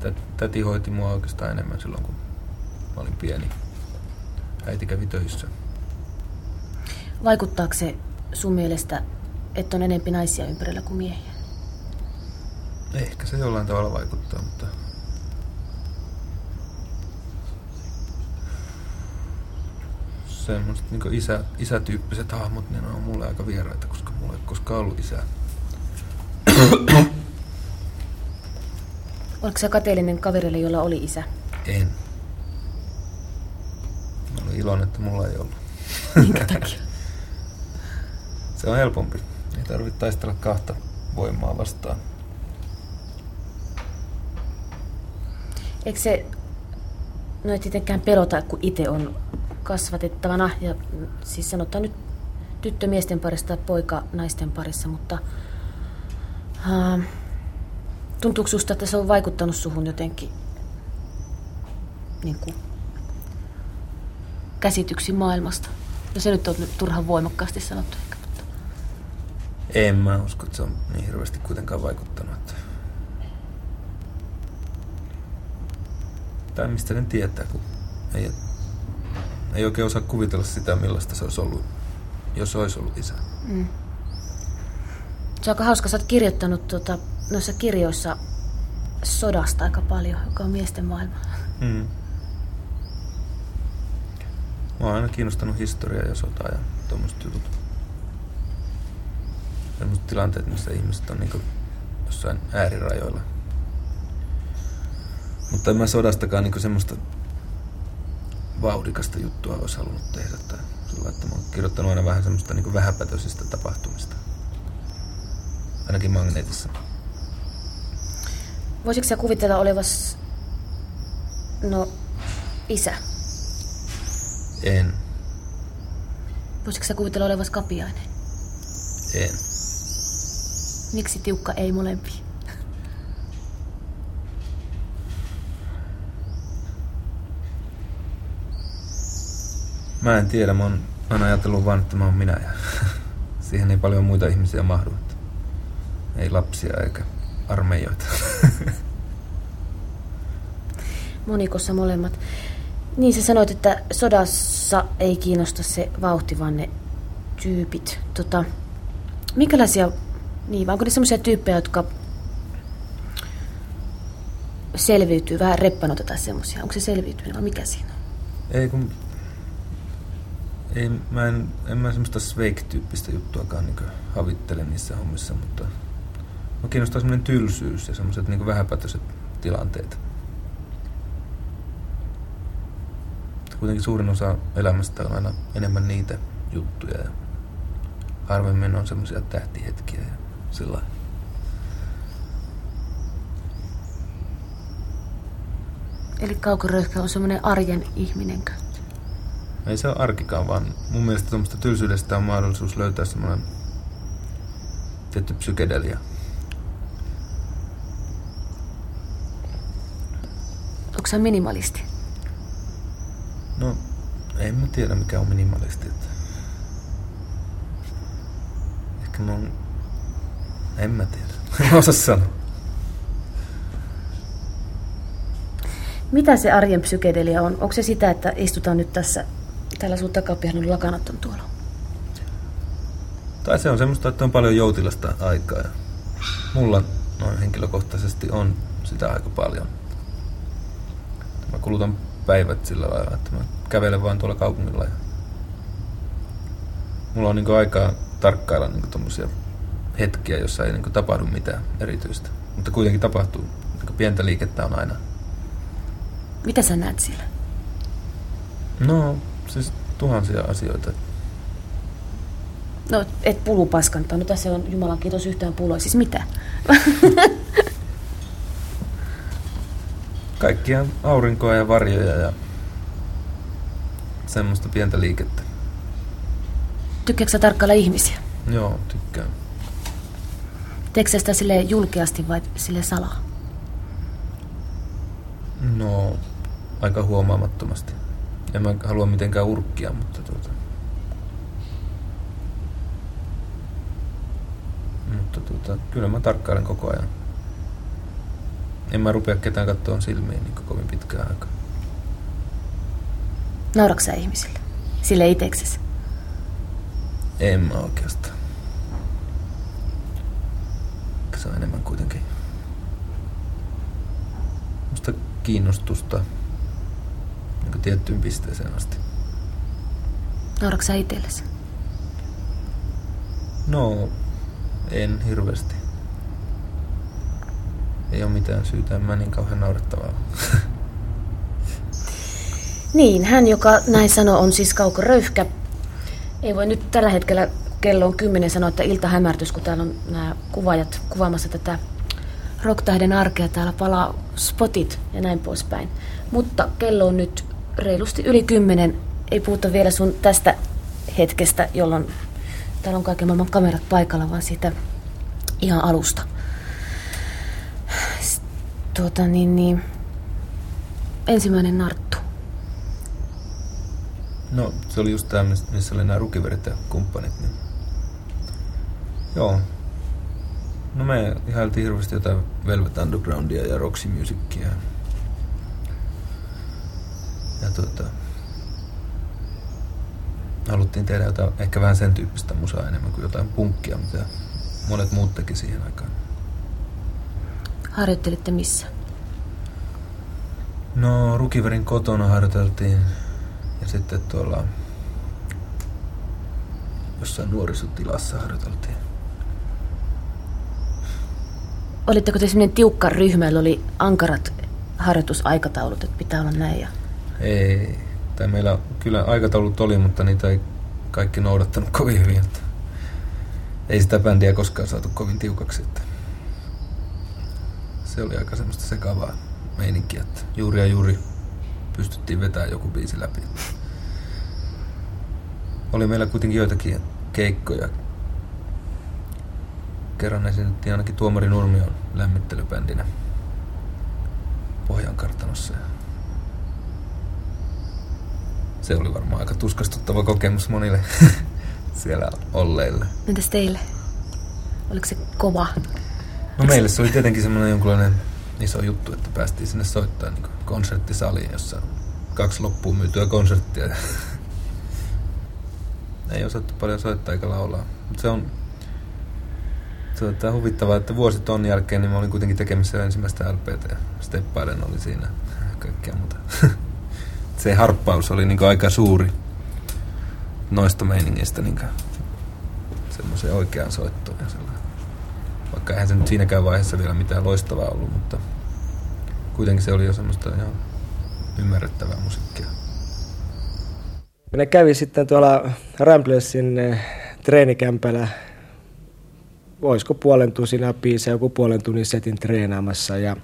Tä, täti hoiti mua oikeastaan enemmän silloin, kun mä olin pieni. Äiti kävi töissä. Vaikuttaako se sun mielestä, että on enempi naisia ympärillä kuin miehiä? Ehkä se jollain tavalla vaikuttaa, mutta... Semmoiset niin isä, isätyyppiset hahmot, niin ne on mulle aika vieraita, koska mulla ei koskaan ollut isää. Oliko sä kateellinen kaverille, jolla oli isä? En. Mä olin iloinen, että mulla ei ollut. Minkä takia? Se on helpompi. Ei tarvitse taistella kahta voimaa vastaan. Eikö se no ei tietenkään pelota, kun itse on kasvatettavana, ja siis sanotaan nyt tyttö miesten parissa tai poika naisten parissa, mutta uh, tuntuuko susta, että se on vaikuttanut suhun jotenkin niin kuin, käsityksiin maailmasta? No se nyt on turhan voimakkaasti sanottu ehkä, mutta En mä usko, että se on niin hirveästi kuitenkaan vaikuttanut. Että... Tai mistä ne tietää, kun ei, ei oikein osaa kuvitella sitä, millaista se olisi ollut, jos olisi ollut isä. Mm. Se on aika hauska, sä oot kirjoittanut tuota, noissa kirjoissa sodasta aika paljon, joka on miesten maailma. Mm. Mä oon aina kiinnostanut historiaa ja sotaa ja tuommoiset jutut. Sellaiset tilanteet, missä ihmiset on niinku jossain äärirajoilla. Mutta en mä sodastakaan niinku semmoista vauhdikasta juttua olisi halunnut tehdä. Tai sillä, että mä oon kirjoittanut aina vähän semmoista niinku vähäpätöisistä tapahtumista. Ainakin magneetissa. Voisitko sä kuvitella olevas, no, isä? En. Voisitko sä kuvitella olevas kapiainen? En. Miksi tiukka ei molempi? Mä en tiedä, mä oon aina ajatellut vaan, että mä oon minä ja siihen ei paljon muita ihmisiä mahdu. Ei lapsia eikä armeijoita. Monikossa molemmat. Niin sä sanoit, että sodassa ei kiinnosta se vauhti, vaan ne tyypit. Tota, minkälaisia, niin onko ne semmoisia tyyppejä, jotka selviytyy, vähän reppanota tai semmoisia. Onko se selviytyminen vai mikä siinä on? Ei kun... Ei, mä en, en mä semmoista Sveik-tyyppistä juttuakaan niin havittele niissä hommissa, mutta mä kiinnostaa semmoinen tylsyys ja semmoiset niin vähäpätöiset tilanteet. Kuitenkin suurin osa elämästä on aina enemmän niitä juttuja ja harvemmin on semmoisia tähtihetkiä ja sillä Eli kaukoröyhkä on semmoinen arjen ihminenkö? Ei se ole arkikaan, vaan mun mielestä tuommoista tylsyydestä on mahdollisuus löytää semmoinen tietty psykedelia. Onko se minimalisti? No, en mä tiedä mikä on minimalisti. Ehkä mä oon... En mä tiedä. En osaa sanoa. Mitä se arjen psykedelia on? Onko se sitä, että istutaan nyt tässä, täällä sun takapihan lakanat on tuolla? Tai se on semmoista, että on paljon joutilasta aikaa. Ja mulla noin henkilökohtaisesti on sitä aika paljon. Mä kulutan päivät sillä lailla, että mä kävelen vaan tuolla kaupungilla. Ja mulla on niin aikaa tarkkailla niin tommosia hetkiä, jossa ei niin tapahdu mitään erityistä. Mutta kuitenkin tapahtuu. Niin pientä liikettä on aina. Mitä sä näet siellä? No, siis tuhansia asioita. No, et pulu paskantaa. No tässä on Jumalan kiitos yhtään pulua. Siis mitä? Kaikkia aurinkoa ja varjoja ja semmoista pientä liikettä. Tykkääkö sä tarkkailla ihmisiä? Joo, tykkään. Teekö sitä sille julkeasti vai sille salaa? No, aika huomaamattomasti. En mä halua mitenkään urkkia, mutta tuota... Mutta tuota, kyllä mä tarkkailen koko ajan. En mä rupea ketään kattoon silmiin niin kovin pitkään aikaa. Nauratko sä ihmisille? Sille itseksesi? En mä oikeastaan. Se on enemmän kuitenkin musta kiinnostusta niin tiettyyn pisteeseen asti. Nauratko sä itsellesi? No, en hirveästi. Ei ole mitään syytä, en mä niin kauhean naurettavaa. Niin, hän joka näin sanoo on siis Kauko Röyhkä. Ei voi nyt tällä hetkellä kello on kymmenen sanoa, että ilta hämärtys, kun täällä on nämä kuvaajat kuvaamassa tätä rocktähden arkea. Täällä palaa spotit ja näin poispäin. Mutta kello on nyt reilusti yli kymmenen. Ei puhuta vielä sun tästä hetkestä, jolloin täällä on kaiken maailman kamerat paikalla, vaan siitä ihan alusta. Tuota niin, niin. Ensimmäinen narttu. No, se oli just tämä, missä oli nämä rukiverit ja kumppanit. Niin... Joo. No me ihailtiin hirveästi jotain Velvet Undergroundia ja Roxy Musicia. Ja tuota, haluttiin tehdä jotain, ehkä vähän sen tyyppistä musaa enemmän kuin jotain punkkia, mitä monet muut teki siihen aikaan. Harjoittelitte missä? No, Rukiverin kotona harjoiteltiin ja sitten tuolla jossain nuorisotilassa harjoiteltiin. Olitteko te sellainen tiukka ryhmä, jolla oli ankarat harjoitusaikataulut, että pitää olla näin? Ja... Ei. Tai meillä kyllä aikataulut oli, mutta niitä ei kaikki noudattanut kovin hyvin. Että ei sitä bändiä koskaan saatu kovin tiukaksi. Että se oli aika semmoista sekavaa meininkiä, että juuri ja juuri pystyttiin vetämään joku biisi läpi. Oli meillä kuitenkin joitakin keikkoja. Kerran esitettiin ainakin Tuomari Nurmion lämmittelybändinä Pohjankartanossa. Se oli varmaan aika tuskastuttava kokemus monille siellä olleille. Entäs teille? Oliko se kova? No meille se oli tietenkin semmoinen jonkunlainen iso juttu, että päästiin sinne soittaa niin konserttisaliin, jossa on kaksi loppuun myytyä konserttia. Ei osattu paljon soittaa eikä laulaa. Mutta se on tuota, huvittavaa, että vuosi ton jälkeen niin mä olin kuitenkin tekemässä ensimmäistä LPtä. Ja steppailen oli siinä kaikkea muuta. se harppaus oli niin aika suuri noista meiningistä niin semmoiseen oikeaan soittoon. Ja Vaikka eihän se nyt siinäkään vaiheessa vielä mitään loistavaa ollut, mutta kuitenkin se oli jo semmoista ihan ymmärrettävää musiikkia. Ne kävi sitten tuolla Ramblersin eh, treenikämpällä, olisiko puolen tunnin biisejä, joku puolen tunnin setin treenaamassa ja,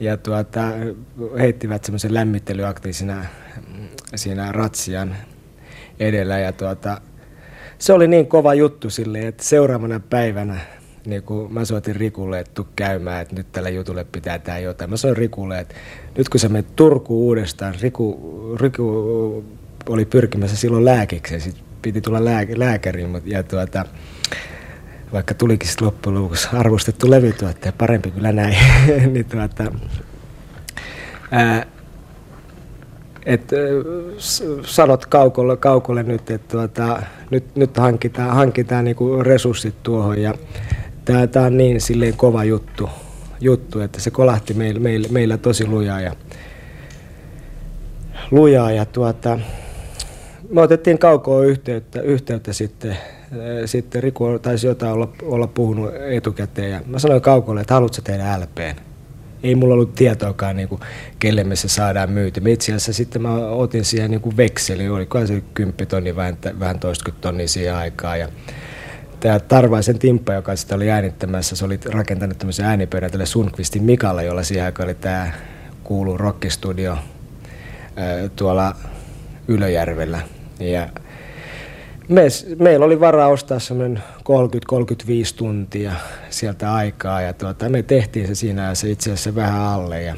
ja tuota, heittivät semmoisen lämmittelyaktin siinä, siinä ratsian edellä ja tuota, se oli niin kova juttu silleen, että seuraavana päivänä niin kun mä soitin Rikulle, että tuu käymään, että nyt tällä jutulle pitää tää jotain. Mä sanoin Rikulle, että nyt kun sä menet Turkuun uudestaan, Riku, Riku oli pyrkimässä silloin lääkiksi, sit piti tulla lääk- lääkäriin, ja tuota, vaikka tulikin sitten loppujen lopuksi arvostettu levytuottaja, parempi kyllä näin, niin tuota, ää, et, sanot Kaukolle, Kaukolle nyt, että tuota, nyt, nyt hankitaan, hankitaan niinku resurssit tuohon ja tämä on niin silleen kova juttu, juttu että se kolahti meillä, meillä, meillä tosi lujaa ja, lujaa ja tuota, me otettiin kaukoa yhteyttä, yhteyttä sitten. Sitten Riku taisi jotain olla, olla puhunut etukäteen ja mä sanoin Kaukolle, että haluatko tehdä LPn? Ei mulla ollut tietoakaan, niin kuin, kelle me se saadaan myyty. Me itse asiassa sitten mä otin siihen niin kuin vekseli, oli se 10 tonni, vähän, vähän toistakymmentä tonnia siihen aikaan. Ja tämä Tarvaisen Timppa, joka sitä oli äänittämässä, se oli rakentanut tämmöisen äänipöydän tälle Sunqvistin Mikalle, jolla siihen aikaan oli tämä kuulu rockistudio tuolla Ylöjärvellä. Ja me, meillä oli varaa ostaa semmoinen 30-35 tuntia sieltä aikaa ja tuota, me tehtiin se siinä ja se itse asiassa vähän alle. Ja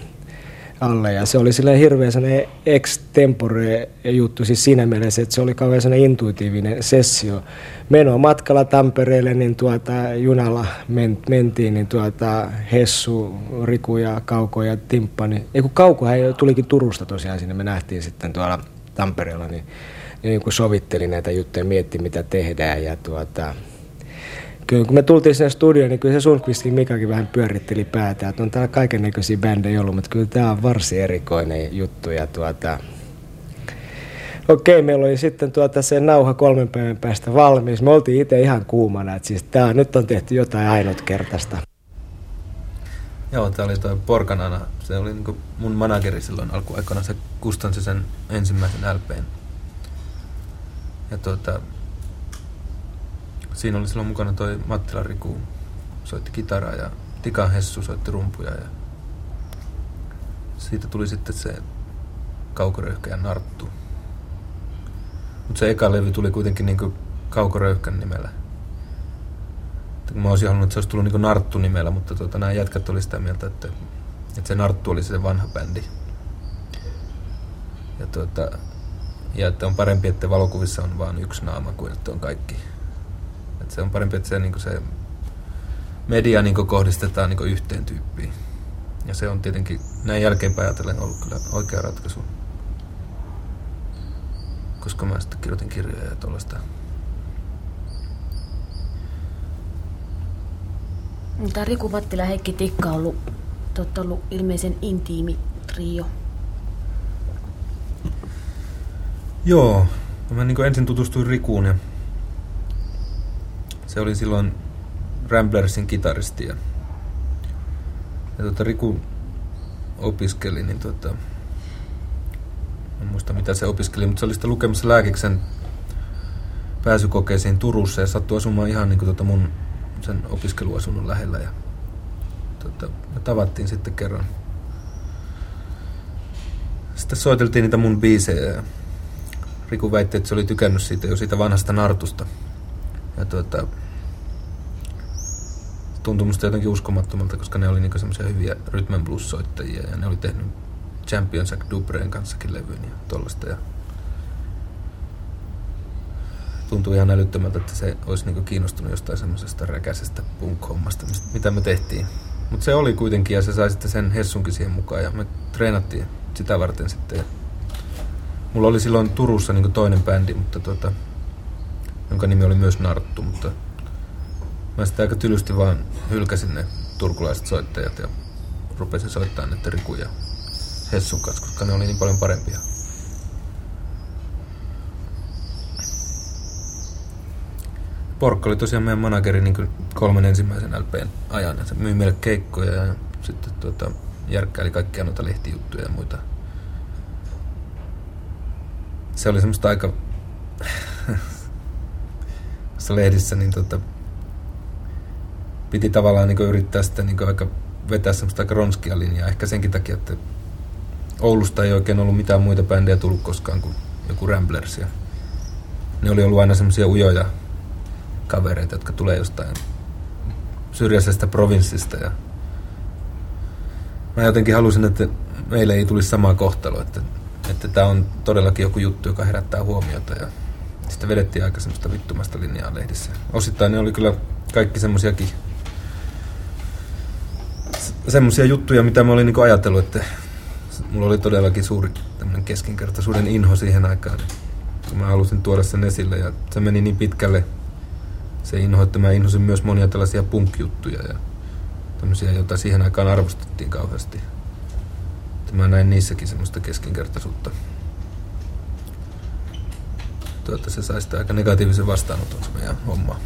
alle. Ja se oli silleen hirveän sellainen extempore juttu siis siinä mielessä, että se oli kauhean sellainen intuitiivinen sessio. Meno matkalla Tampereelle, niin tuota, junalla men, mentiin, niin tuota, Hessu, Riku ja Kauko ja Timppa. Niin, ei kun Kaukohan tulikin Turusta tosiaan sinne, me nähtiin sitten tuolla Tampereella, niin, niin kun sovitteli näitä juttuja, mietti mitä tehdään ja tuota, kyllä kun me tultiin sinne studioon, niin kyllä se Sundqvistin Mikakin vähän pyöritteli päätä, että on täällä kaiken näköisiä bändejä ollut, mutta kyllä tämä on varsin erikoinen juttu ja tuota, Okei, meillä oli sitten tuota se nauha kolmen päivän päästä valmis. Me oltiin itse ihan kuumana, että siis tää, nyt on tehty jotain ainutkertaista. Joo, tämä oli tuo Porkanana. Se oli niinku mun manageri silloin alkuaikana. Se kustansi sen ensimmäisen LPn. Ja tuota, siinä oli silloin mukana toi Mattila Riku, soitti kitaraa ja Tikan Hessu soitti rumpuja ja siitä tuli sitten se kaukoröyhkä narttu. Mutta se eka levy tuli kuitenkin niinku kaukoröyhkän nimellä. Mä olisin halunnut, että se olisi tullut niinku narttu nimellä, mutta tota, nämä jätkät oli sitä mieltä, että, että se narttu oli se vanha bändi. Ja, tota, ja että on parempi, että valokuvissa on vain yksi naama kuin että on kaikki et se on parempi, että se, niin se media niin kohdistetaan niin yhteen tyyppiin. Ja se on tietenkin näin jälkeenpäin ajatellen ollut kyllä oikea ratkaisu. Koska mä sitten kirjoitin kirjoja ja tuollaista. Tämä Riku Mattila ja Heikki Tikka on ollut, totta ollut ilmeisen intiimi trio. Joo. Mä niin ensin tutustuin Rikuun ja se oli silloin Ramblersin kitaristi ja, ja tuota, Riku opiskeli, niin tuota, en muista mitä se opiskeli, mutta se oli sitten lukemassa lääkiksen pääsykokeisiin Turussa ja sattui asumaan ihan niin kuin tuota mun sen opiskeluasunnon lähellä ja tuota, me tavattiin sitten kerran. Sitten soiteltiin niitä mun biisejä ja Riku väitti, että se oli tykännyt siitä jo siitä vanhasta nartusta. Ja tuota, tuntui musta jotenkin uskomattomalta, koska ne oli niinku semmoisia hyviä rhythm blues-soittajia ja ne oli tehnyt Champion Jack Dubreen kanssakin levyn ja tollaista. Ja tuntui ihan älyttömältä, että se olisi niinku kiinnostunut jostain semmoisesta räkäisestä punk-hommasta, mitä me tehtiin. Mutta se oli kuitenkin ja se sai sitten sen Hessunkin siihen mukaan ja me treenattiin sitä varten sitten. Ja mulla oli silloin Turussa niinku toinen bändi, mutta tota, jonka nimi oli myös Narttu, mutta Mä sitten aika tylysti vaan hylkäsin ne turkulaiset soittajat ja rupesin soittamaan nyt Riku ja Hessun kanssa, koska ne oli niin paljon parempia. Porkka oli tosiaan meidän manageri niin kolmen ensimmäisen LPn ajan. Se myi meille keikkoja ja sitten tuota, järkkäili kaikkia noita lehtijuttuja ja muita. Se oli semmoista aika... lehdissä niin tota, piti tavallaan niin yrittää sitä niin aika vetää semmoista aika ronskia linjaa. Ehkä senkin takia, että Oulusta ei oikein ollut mitään muita bändejä tullut koskaan kuin joku Ramblers. Ja ne oli ollut aina semmoisia ujoja kavereita, jotka tulee jostain syrjäisestä provinssista. Ja mä jotenkin halusin, että meille ei tulisi samaa kohtaloa, että, että tämä on todellakin joku juttu, joka herättää huomiota. Ja sitten vedettiin aika semmoista vittumasta linjaa lehdissä. Osittain ne oli kyllä kaikki semmoisiakin semmoisia juttuja, mitä mä olin niin ajatellut, että mulla oli todellakin suuri tämmöinen keskinkertaisuuden inho siihen aikaan. Mä halusin tuoda sen esille ja se meni niin pitkälle se inho, että mä inhosin myös monia tällaisia punk-juttuja ja tämmöisiä, joita siihen aikaan arvostettiin kauheasti. Että mä näin niissäkin semmoista keskinkertaisuutta. Toivottavasti se saisi aika negatiivisen vastaanoton meidän hommaa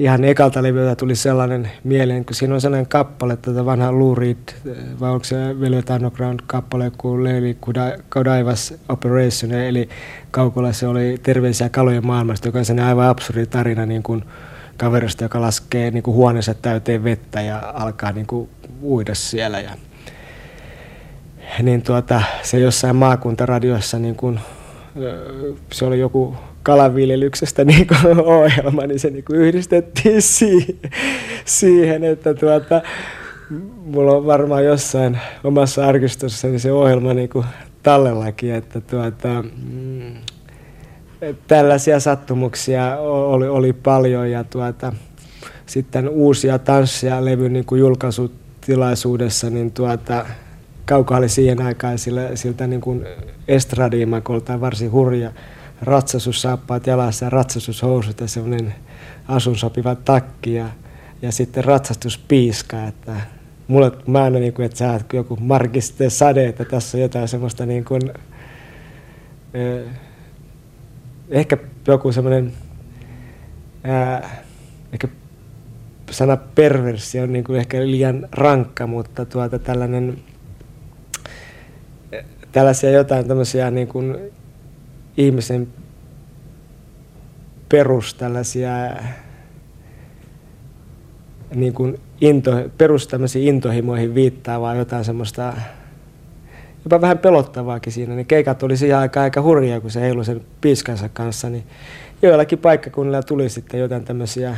ihan ekalta levyltä tuli sellainen mieleen, kun siinä on sellainen kappale, tätä vanha Lou Reed, vai onko se Velvet Underground kappale, kun Levi Kodaivas Operation, eli Kaukolla se oli terveisiä kalojen maailmasta, joka on sellainen aivan absurdi tarina niin kuin kaverista, joka laskee niin kuin huoneessa täyteen vettä ja alkaa niin kuin uida siellä. Ja, niin tuota, se jossain maakuntaradiossa niin kuin, se oli joku kalanviljelyksestä niin ohjelma, niin se niin kuin yhdistettiin siihen, että tuota, mulla on varmaan jossain omassa arkistossa niin se ohjelma niin kuin tallellakin, että tuota, mm, tällaisia sattumuksia oli, oli paljon ja tuota, sitten uusia tanssia levyn niin kuin julkaisutilaisuudessa, niin tuota, Kauka oli siihen aikaan sillä, siltä niin kuin estradiimakolta varsin hurja ratsasussaappaat jalassa ja ratsastushousut ja semmoinen asun sopiva takki ja, ja sitten ratsastuspiiska, että mulle, mä en niin kuin, että sä joku markiste sade, että tässä on jotain semmoista niin kuin, eh, ehkä joku semmoinen, ää, ehkä sana perversi on niin kuin ehkä liian rankka, mutta tuota tällainen, tällaisia jotain tämmöisiä niin kuin ihmisen perus tällaisia niin kuin into, perus intohimoihin viittaavaa jotain semmoista jopa vähän pelottavaakin siinä. Niin keikat oli siihen aika aika hurjaa, kun se heilui sen piiskansa kanssa, niin joillakin paikkakunnilla tuli sitten jotain tämmöisiä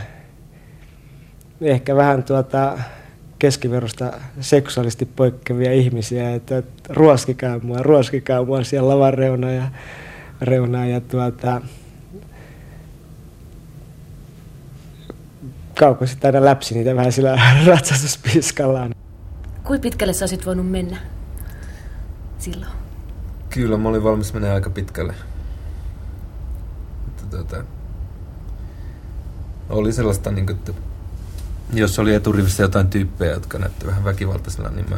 ehkä vähän tuota keskiverosta seksuaalisesti poikkeavia ihmisiä, että ruoskikaa mua, ruoskikaa mua siellä lavan reuna ja reunaa ja tuota, Kauko sitten aina läpsi niitä vähän sillä ratsastuspiskallaan. Kuinka pitkälle sä olisit voinut mennä silloin? Kyllä, mä olin valmis mennä aika pitkälle. Mutta, tuota, oli sellaista, niin kuin, että jos oli eturivissä jotain tyyppejä, jotka näytti vähän väkivaltaisella, niin mä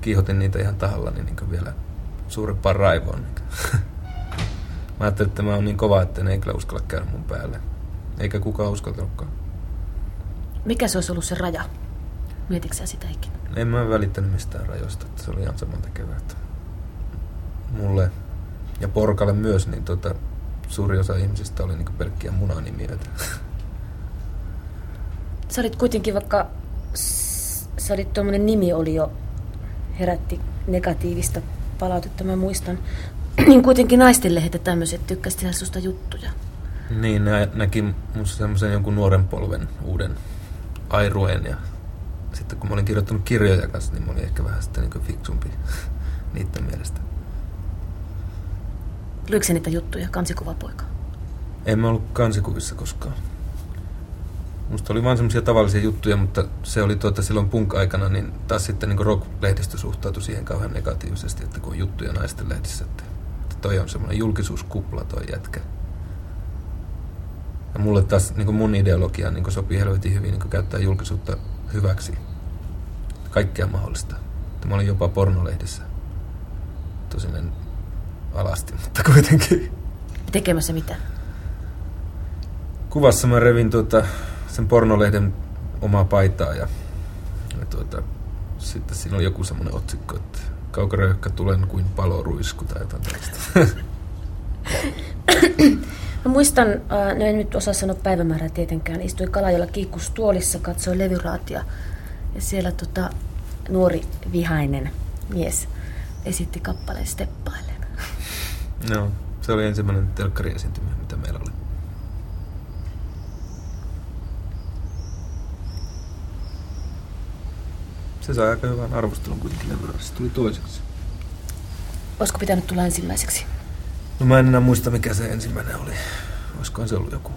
kiihotin niitä ihan tahallani niin vielä suurempaan raivoon. Niin Mä ajattelin, että mä oon niin kova, että ne ei kyllä uskalla käydä mun päälle. Eikä kukaan uskaltanutkaan. Mikä se olisi ollut se raja? Mietitkö sä sitä ikinä? En mä välittänyt mistään rajoista, että se oli ihan saman tekevää. Että mulle ja Porkalle myös, niin tota, suuri osa ihmisistä oli niin pelkkiä munanimiöitä. Sä olit kuitenkin, vaikka sä olit tuommoinen nimi oli jo, herätti negatiivista palautetta, mä muistan. niin kuitenkin naistenlehdet ja tämmöiset tykkäsivät tehdä susta juttuja. Niin, ne näki musta semmoisen jonkun nuoren polven uuden airueen ja sitten kun mä olin kirjoittanut kirjoja kanssa, niin mä olin ehkä vähän sitten niin fiksumpi niiden mielestä. Lyikö niitä juttuja, kansikuvapoika? En mä ollut kansikuvissa koskaan. Musta oli vaan semmoisia tavallisia juttuja, mutta se oli tuota silloin punk-aikana, niin taas sitten niin rock-lehdistö suhtautui siihen kauhean negatiivisesti, että kun on juttuja naisten lehdissä, että toi on semmoinen julkisuuskupla toi jätkä. Ja mulle taas niin mun ideologia niin sopii helvetin hyvin niin käyttää julkisuutta hyväksi. kaikkea mahdollista. Tämä oli jopa pornolehdessä. Tosin en alasti, mutta kuitenkin. Tekemässä mitä? Kuvassa mä revin tuota, sen pornolehden omaa paitaa ja, ja tuota, sitten siinä oli joku semmoinen otsikko, että kaukaröyhkä tulen kuin paloruisku tai jotain tällaista. Mä muistan, äh, no en nyt osaa sanoa päivämäärää tietenkään, istui Kalajolla kiikkus tuolissa, katsoi levyraatia ja siellä tota, nuori vihainen mies esitti kappaleen Steppailen. No, se oli ensimmäinen telkkariesiintymä, mitä meillä oli. Se sai aika hyvän arvostelun kuitenkin levyraadissa. Se tuli toiseksi. Olisiko pitänyt tulla ensimmäiseksi? No mä en enää muista mikä se ensimmäinen oli. Olisikohan se ollut joku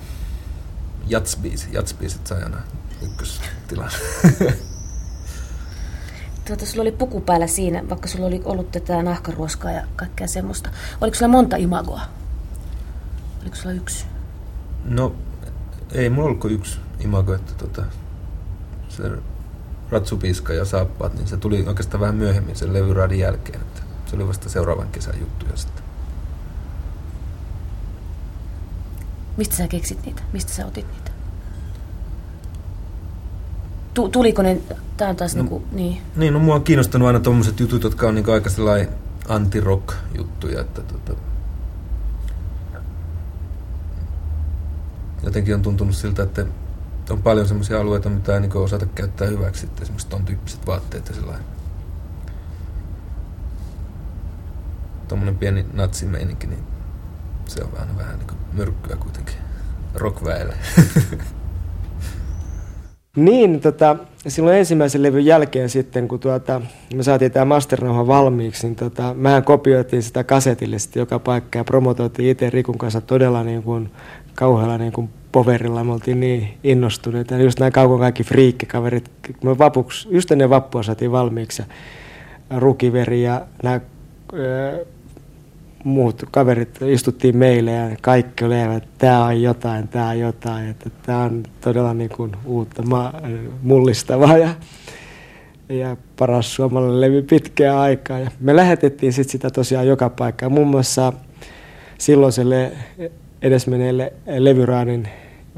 jatsbiisi. Jatsbiisit sai aina ykköstilan. Tuota, sulla oli puku päällä siinä, vaikka sulla oli ollut tätä nahkaruoskaa ja kaikkea semmoista. Oliko sulla monta imagoa? Oliko sulla yksi? No, ei mulla ollut kuin yksi imago, että tota, se ratsupiiska ja saappaat, niin se tuli oikeastaan vähän myöhemmin sen levyraadin jälkeen. Että se oli vasta seuraavan kesän juttuja sitten. Mistä sä keksit niitä? Mistä sä otit niitä? Tu- tuliko ne, tää on taas No. niinku, niin. Niin, no mua on kiinnostanut aina tommoset jutut, jotka on niinku aika sellainen anti-rock-juttuja, että tota, jotenkin on tuntunut siltä, että on paljon semmoisia alueita, mitä ei niinku osata käyttää hyväksi, että esimerkiksi ton tyyppiset vaatteet ja sellainen. Tommonen pieni natsimeininki, niin se on vähän, vähän niinku myrkkyä kuitenkin rockväelle. Niin, tota, silloin ensimmäisen levyn jälkeen sitten, kun tuota, me saatiin tämä masternauha valmiiksi, niin tota, mehän kopioitiin sitä kasetille sitten joka paikka ja promotoitiin itse Rikun kanssa todella niin kuin, kauhealla niin kuin poverilla. Me oltiin niin innostuneita. Ja just nämä kaukon kaikki friikkikaverit, me vapuksi, just ennen vappua saatiin valmiiksi Rukiveri ja nämä muut kaverit istuttiin meille ja kaikki oli että tämä on jotain, tämä on jotain, että tämä on todella niin kuin uutta, ma- mullistavaa ja, ja paras suomalainen levy pitkään aikaa. Ja me lähetettiin sit sitä tosiaan joka paikkaan, muun muassa silloiselle edesmenneelle levyraadin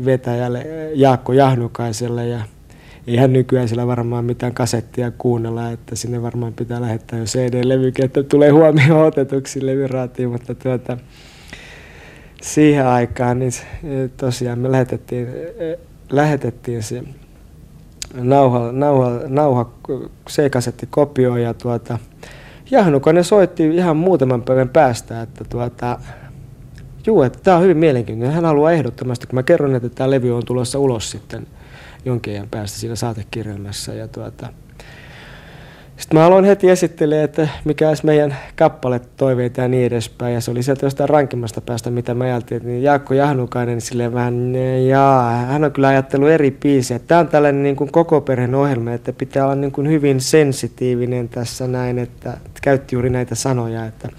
vetäjälle Jaakko Jahnukaiselle ja ei hän nykyään sillä varmaan mitään kasettia kuunnella, että sinne varmaan pitää lähettää jo CD-levykin, että tulee huomioon otetuksi levyraatiin, mutta tuota, siihen aikaan niin se- tosiaan me lähetettiin, lähetettiin se nauha, nauha, nauha C-kasetti kopioon ja tuota, Jahnukainen soitti ihan muutaman päivän päästä, että tuota, juu, että tämä on hyvin mielenkiintoinen. Hän haluaa ehdottomasti, kun mä kerron, että tämä levy on tulossa ulos sitten jonkin ajan päästä siinä saatekirjelmässä. Ja tuota, sitten mä aloin heti esittelemään, että mikä olisi meidän kappale toiveita ja niin edespäin. Ja se oli sieltä jostain rankimmasta päästä, mitä mä ajattelin. Niin Jaakko Jahnukainen niin silleen vähän, jaa, hän on kyllä ajatellut eri biisejä. Tämä on tällainen niin kuin koko perheen ohjelma, että pitää olla niin kuin hyvin sensitiivinen tässä näin, että käytti juuri näitä sanoja, että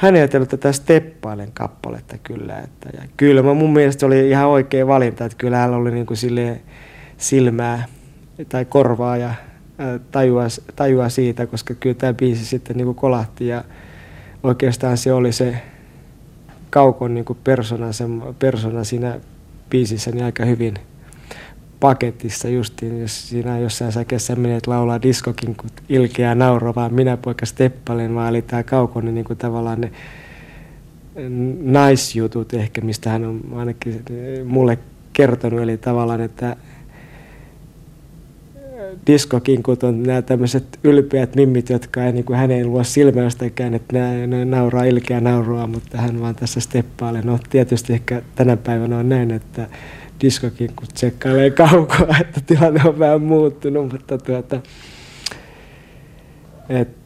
hän ei ajatellut tätä Steppailen kappaletta kyllä. Että, ja kyllä mä mun mielestä oli ihan oikea valinta, että kyllä hän oli niin kuin silmää tai korvaa ja tajua, tajua siitä, koska kyllä tämä biisi sitten niin kuin kolahti ja oikeastaan se oli se kaukon niin kuin persona, se persona siinä biisissä niin aika hyvin paketissa justiin, jos siinä jossain säkeessä menet laulaa diskokin, kun ilkeä nauro, vaan minä poika Steppalen, vaan eli tämä kaukon niin kuin tavallaan ne naisjutut ehkä, mistä hän on ainakin mulle kertonut, eli tavallaan, että diskokinkut on nämä tämmöiset ylpeät mimmit, jotka ei, niin kuin hän ei luo silmäystäkään, että nämä, ne nauraa ilkeä naurua, mutta hän vaan tässä steppailee. No tietysti ehkä tänä päivänä on näin, että diskokinkut tsekkailee kaukoa, että tilanne on vähän muuttunut, mutta tuota,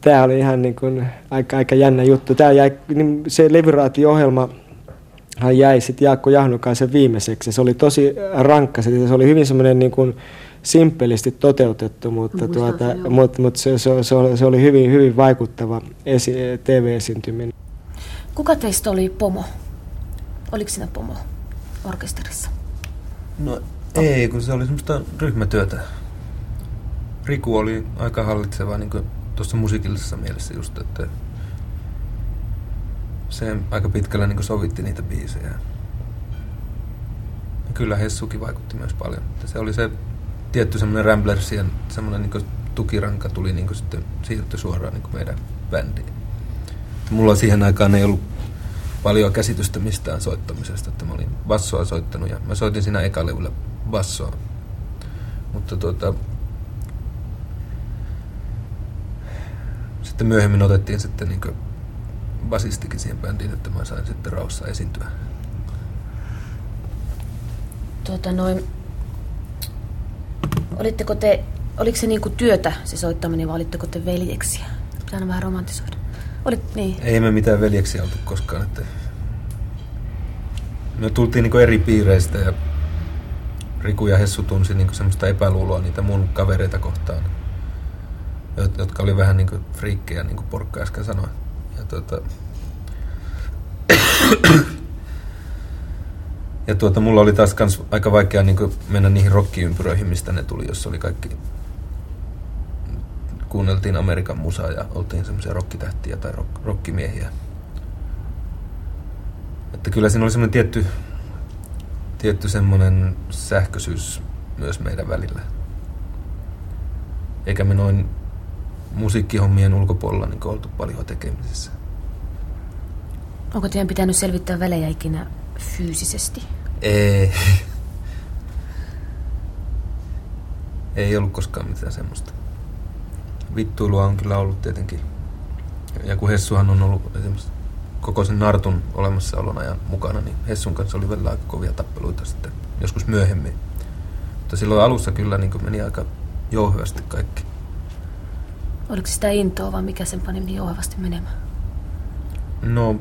Tämä oli ihan niin kuin aika, aika jännä juttu. Tää jäi, niin se levyraatio-ohjelma jäi sitten Jaakko Jahnukaisen viimeiseksi. Se oli tosi rankka, se se oli hyvin semmoinen niin kuin simppelisti toteutettu, mutta, Muistan tuota, sen, mutta, mutta se, se, se, oli, se oli hyvin, hyvin vaikuttava esi- TV-esiintyminen. Kuka teistä oli pomo? Oliko siinä pomo orkesterissa? No ei, kun se oli semmoista ryhmätyötä. Riku oli aika hallitseva niin tuossa musiikillisessa mielessä just, että se aika pitkällä niin sovitti niitä biisejä. Ja kyllä Hessukin vaikutti myös paljon. Että se oli se tietty semmoinen Ramblersien semmoinen niin tukiranka tuli niin sitten siirtyi suoraan niin meidän bändiin. Mulla siihen aikaan ei ollut paljon käsitystä mistään soittamisesta, että mä olin bassoa soittanut ja mä soitin siinä ekalevyllä bassoa. Mutta tuota, sitten myöhemmin otettiin sitten niin basistikin siihen bändiin, että mä sain sitten rauhassa esiintyä. Tuota noin, olitteko te, oliko se niinku työtä se soittaminen vai olitteko te veljeksiä? Pitää vähän romantisoida. Olit, niin. Ei me mitään veljeksiä oltu koskaan. Että me tultiin niinku eri piireistä ja Riku ja Hessu tunsi niinku semmoista epäluuloa niitä mun kavereita kohtaan, jotka oli vähän niinku friikkejä, niin kuin Porkka äsken sanoi. Ja tuota, ja tuota, mulla oli taas kans aika vaikea niin mennä niihin rockiympyröihin, mistä ne tuli, jos oli kaikki... Kuunneltiin Amerikan musaa ja oltiin semmoisia rockitähtiä tai rock, rockimiehiä. Että kyllä siinä oli semmoinen tietty, tietty semmoinen sähköisyys myös meidän välillä. Eikä me noin musiikkihommien ulkopuolella niin oltu paljon tekemisissä. Onko teidän pitänyt selvittää välejä ikinä fyysisesti? Ei. Ei ollut koskaan mitään semmoista. Vittuilua on kyllä ollut tietenkin. Ja kun Hessuhan on ollut esimerkiksi koko sen Nartun olemassaolon ajan mukana, niin Hessun kanssa oli välillä aika kovia tappeluita sitten joskus myöhemmin. Mutta silloin alussa kyllä niin meni aika jouhevasti kaikki. Oliko sitä intoa vai mikä sen pani niin jouhevasti menemään? No,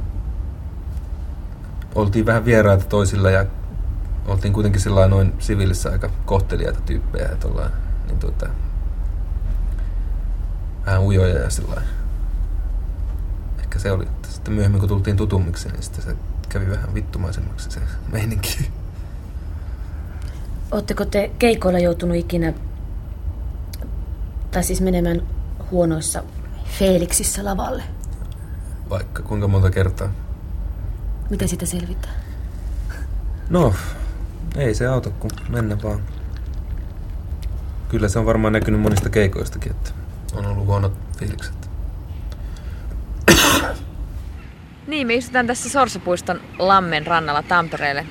oltiin vähän vieraita toisilla ja oltiin kuitenkin sillä noin siviilissä aika kohteliaita tyyppejä ja tollain, niin tuota, vähän ujoja ja sillä Ehkä se oli. Sitten myöhemmin kun tultiin tutummiksi, niin sitten se kävi vähän vittumaisemmaksi se meininki. Oletteko te keikoilla joutunut ikinä, tai siis menemään huonoissa Felixissa lavalle? Vaikka kuinka monta kertaa. Miten sitä selvitään? No, ei se auta, kun mennä vaan. Kyllä se on varmaan näkynyt monista keikoistakin, että on ollut huonot fiilikset. Niin, me istutaan tässä Sorsapuiston Lammen rannalla Tampereelle,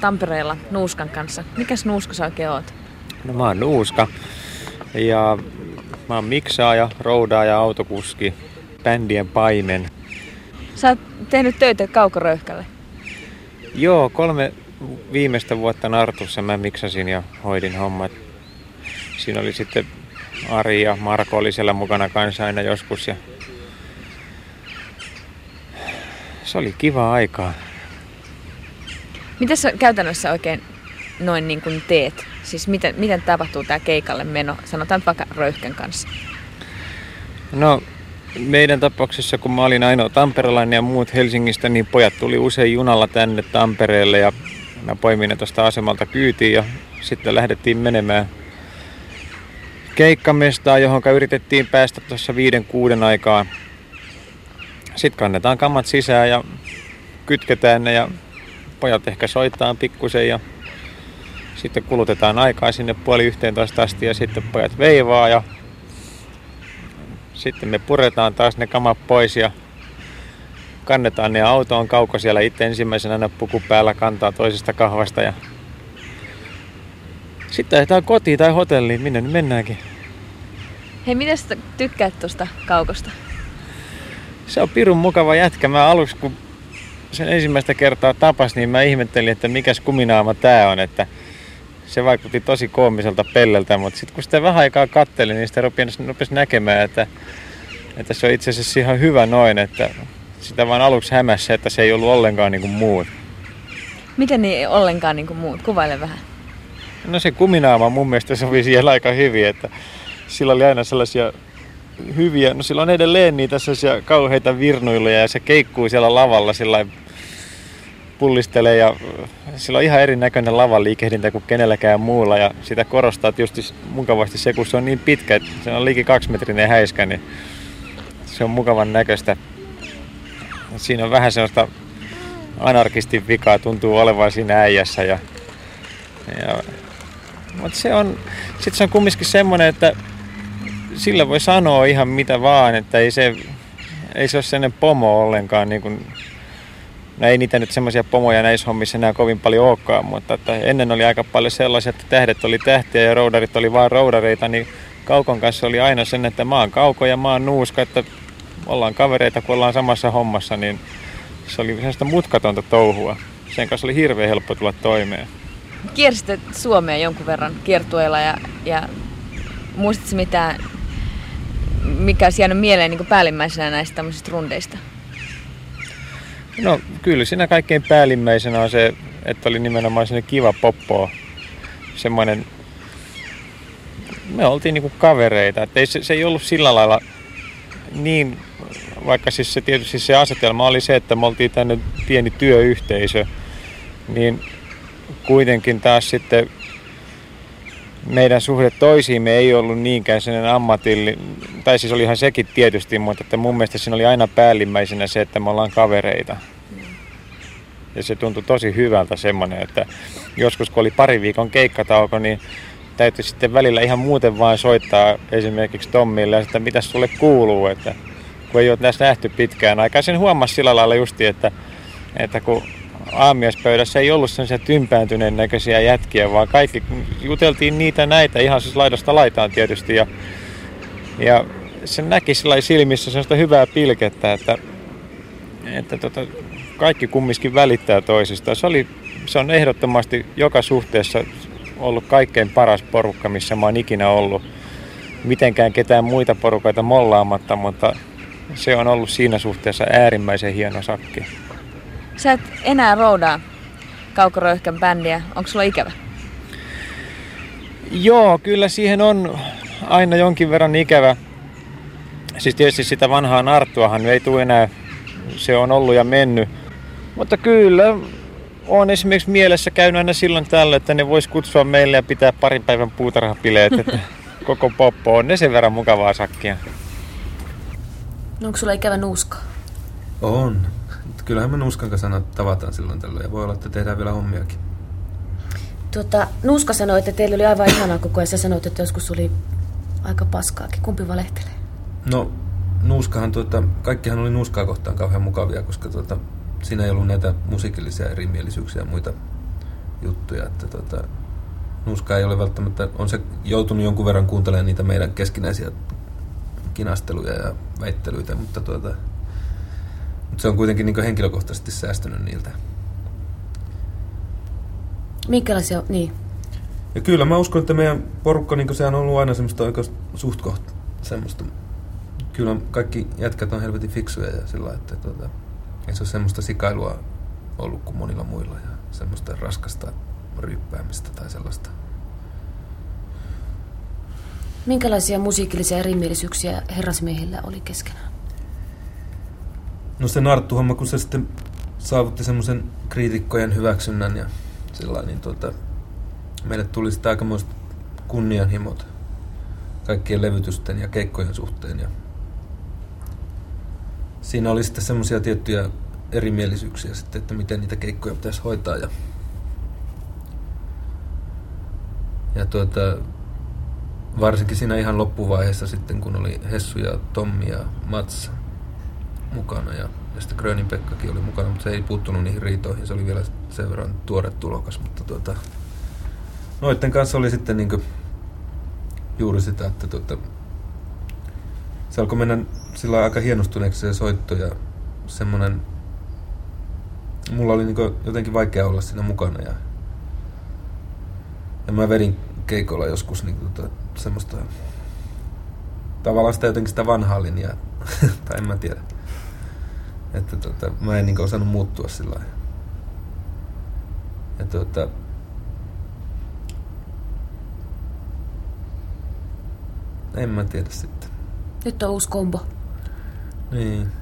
Tampereella Nuuskan kanssa. Mikäs Nuuska sä oikein oot? No mä oon Nuuska ja mä oon miksaaja, roudaaja, autokuski, bändien paimen. Sä oot tehnyt töitä kaukoröyhkälle. Joo, kolme viimeistä vuotta Nartussa mä miksasin ja hoidin hommat. Siinä oli sitten Ari ja Marko oli siellä mukana kanssa aina joskus. Ja... Se oli kiva aikaa. Mitä sä käytännössä oikein noin niin kuin teet? Siis miten, miten tapahtuu tämä keikalle meno, sanotaan vaikka Röyhkän kanssa? No meidän tapauksessa, kun mä olin ainoa tamperelainen ja muut Helsingistä, niin pojat tuli usein junalla tänne Tampereelle ja mä poimin ne tuosta asemalta kyytiin ja sitten lähdettiin menemään keikkamestaan, johon yritettiin päästä tuossa viiden kuuden aikaa. Sitten kannetaan kammat sisään ja kytketään ne ja pojat ehkä soittaa pikkusen ja sitten kulutetaan aikaa sinne puoli yhteentoista asti ja sitten pojat veivaa ja sitten me puretaan taas ne kamat pois ja kannetaan ne autoon kauko siellä itse ensimmäisenä puku päällä kantaa toisesta kahvasta ja sitten lähdetään kotiin tai hotelliin, minne nyt mennäänkin. Hei, miten sä tykkäät tuosta kaukosta? Se on pirun mukava jätkä. Mä aluksi, kun sen ensimmäistä kertaa tapas, niin mä ihmettelin, että mikäs kuminaama tää on. Että se vaikutti tosi koomiselta pelleltä, mutta sitten kun sitä vähän aikaa kattelin, niin sitä rupesi, rupesi näkemään, että, että se on itse asiassa ihan hyvä noin, että sitä vaan aluksi hämässä, että se ei ollut ollenkaan niin kuin muut. Miten niin ollenkaan niin kuin muut? Kuvaile vähän. No se kuminaama mun mielestä sovi siellä aika hyvin, että sillä oli aina sellaisia hyviä, no sillä on edelleen niitä sellaisia kauheita virnuiluja ja se keikkuu siellä lavalla sillä pullistelee ja sillä on ihan erinäköinen lavan liikehdintä kuin kenelläkään muulla ja sitä korostaa tietysti mukavasti se, kun se on niin pitkä, että se on liiki kaksimetrinen häiskä, niin se on mukavan näköistä. Siinä on vähän sellaista anarkistin vikaa tuntuu olevan siinä äijässä ja, ja mutta se on, sit se on kumminkin semmoinen, että sillä voi sanoa ihan mitä vaan, että ei se, ei se ole sellainen pomo ollenkaan. Niin kuin, no ei niitä nyt semmoisia pomoja näissä hommissa enää kovin paljon olekaan, mutta että ennen oli aika paljon sellaisia, että tähdet oli tähtiä ja roudarit oli vain roudareita, niin Kaukon kanssa oli aina sen, että mä oon Kauko ja mä oon Nuuska, että ollaan kavereita, kun ollaan samassa hommassa, niin se oli sellaista mutkatonta touhua. Sen kanssa oli hirveän helppo tulla toimeen. Kiersitte Suomea jonkun verran kiertueella ja, ja muistatko mitään mikä olisi jäänyt mieleen niin päällimmäisenä näistä tämmöisistä rundeista? No kyllä siinä kaikkein päällimmäisenä on se, että oli nimenomaan sinne kiva poppo. Semmoinen, me oltiin niinku kavereita, että ei, se, se ei ollut sillä lailla niin, vaikka siis se tietysti se asetelma oli se, että me oltiin tänne pieni työyhteisö, niin kuitenkin taas sitten meidän suhde toisiimme ei ollut niinkään sellainen ammatillinen, tai siis olihan sekin tietysti, mutta että mun mielestä siinä oli aina päällimmäisenä se, että me ollaan kavereita. Ja se tuntui tosi hyvältä semmoinen, että joskus kun oli pari viikon keikkatauko, niin täytyy sitten välillä ihan muuten vain soittaa esimerkiksi Tommille, että mitä sulle kuuluu, että kun ei ole näistä nähty pitkään aikaa. Sen huomasi sillä lailla justi, että, että kun aamiaispöydässä ei ollut sellaisia tympääntyneen näköisiä jätkiä, vaan kaikki juteltiin niitä näitä ihan siis laidasta laitaan tietysti. Ja, ja se näki silmissä sellaista hyvää pilkettä, että, että tota, kaikki kumminkin välittää toisistaan. Se, oli, se on ehdottomasti joka suhteessa ollut kaikkein paras porukka, missä mä oon ikinä ollut. Mitenkään ketään muita porukoita mollaamatta, mutta se on ollut siinä suhteessa äärimmäisen hieno sakki. Sä et enää roudaa Kaukoröyhkän bändiä. Onko sulla ikävä? Joo, kyllä siihen on aina jonkin verran ikävä. Siis tietysti sitä vanhaa Narttuahan ei tule enää, se on ollut ja mennyt. Mutta kyllä on esimerkiksi mielessä käynyt aina silloin tällä, että ne vois kutsua meille ja pitää parin päivän puutarhapileet, että koko poppo on ne sen verran mukavaa sakkia. No onko sulla ikävä nuuska? On kyllähän me Nuskan kanssa tavataan silloin tällöin ja voi olla, että tehdään vielä hommiakin. Tuota, Nuska sanoi, että teillä oli aivan ihanaa koko ajan. Sä sanoit, että joskus oli aika paskaakin. Kumpi valehtelee? No, Nuuskahan, tuota, kaikkihan oli Nuskaa kohtaan kauhean mukavia, koska tuota, siinä ei ollut näitä musiikillisia erimielisyyksiä ja muita juttuja. Että tuota, Nuska ei ole välttämättä, on se joutunut jonkun verran kuuntelemaan niitä meidän keskinäisiä kinasteluja ja väittelyitä, mutta tuota, mutta se on kuitenkin niin henkilökohtaisesti säästynyt niiltä. Minkälaisia, niin. Ja kyllä mä uskon, että meidän porukka, niin sehän on ollut aina semmoista oikeasti suht kohta semmoista. Kyllä kaikki jätkät on helvetin fiksuja ja sillä että tuota, ei se ole semmoista sikailua ollut kuin monilla muilla ja semmoista raskasta ryyppäämistä tai sellaista. Minkälaisia musiikillisia erimielisyyksiä herrasmiehillä oli keskenään? No se Narttu-homma, kun se sitten saavutti semmoisen kriitikkojen hyväksynnän ja sellainen, niin tuota, meille tuli sitten aikamoiset kunnianhimot kaikkien levytysten ja keikkojen suhteen. Ja siinä oli sitten semmoisia tiettyjä erimielisyyksiä sitten, että miten niitä keikkoja pitäisi hoitaa. Ja, ja tuota, varsinkin siinä ihan loppuvaiheessa sitten, kun oli Hessu ja Tommi ja Mats mukana ja, ja sitten Grönin Pekkakin oli mukana, mutta se ei puuttunut niihin riitoihin. Se oli vielä sen verran tuore tulokas, mutta tuota, noiden kanssa oli sitten niin juuri sitä, että tuota, se alkoi mennä sillä aika hienostuneeksi se soitto ja semmoinen, mulla oli niin jotenkin vaikea olla siinä mukana ja, ja mä vedin keikolla joskus niin tuota, semmoista tavallaan sitä jotenkin sitä vanhaa linjaa, tai en mä tiedä. Että tota, mä en niin osannut muuttua sillä lailla. Ja tota, en mä tiedä sitten. Nyt on uusi kombo. Niin.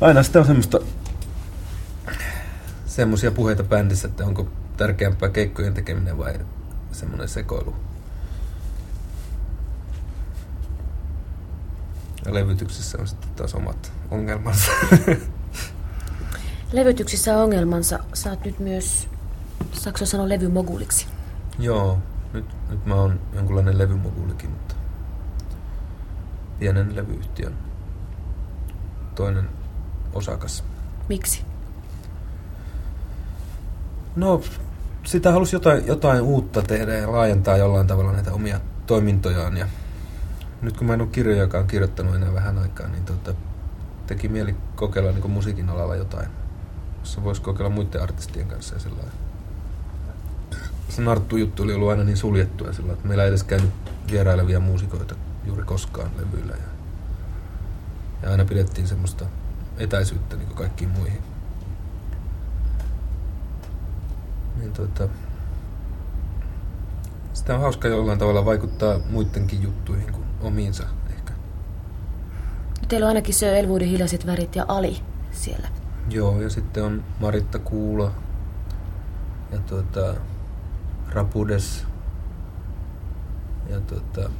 Aina sitä on semmoista semmoisia puheita bändissä, että onko tärkeämpää keikkojen tekeminen vai semmoinen sekoilu. Ja levytyksissä on sitten taas omat ongelmansa. Levytyksissä on ongelmansa. Saat nyt myös, saako sanoa levymoguliksi? Joo, nyt, nyt mä oon jonkunlainen levymogulikin, mutta pienen levyyhtiön toinen osakas. Miksi? No, sitä halusi jotain, jotain uutta tehdä ja laajentaa jollain tavalla näitä omia toimintojaan. Ja nyt kun mä en ole kirjojakaan kirjoittanut enää vähän aikaa, niin tota, teki mieli kokeilla niin musiikin alalla jotain, jossa voisi kokeilla muiden artistien kanssa ja sillä Se Narttu-juttu oli ollut aina niin suljettu ja sillä että meillä ei edes käynyt vierailevia muusikoita juuri koskaan levyillä. Ja, ja aina pidettiin semmoista etäisyyttä niin kaikkiin muihin. Niin tota, sitä on hauska jollain tavalla vaikuttaa muidenkin juttuihin kuin omiinsa ehkä. Teillä on ainakin se Elvuudin hiljaiset värit ja Ali siellä. Joo, ja sitten on Maritta Kuula ja tuota, Rapudes ja tuota,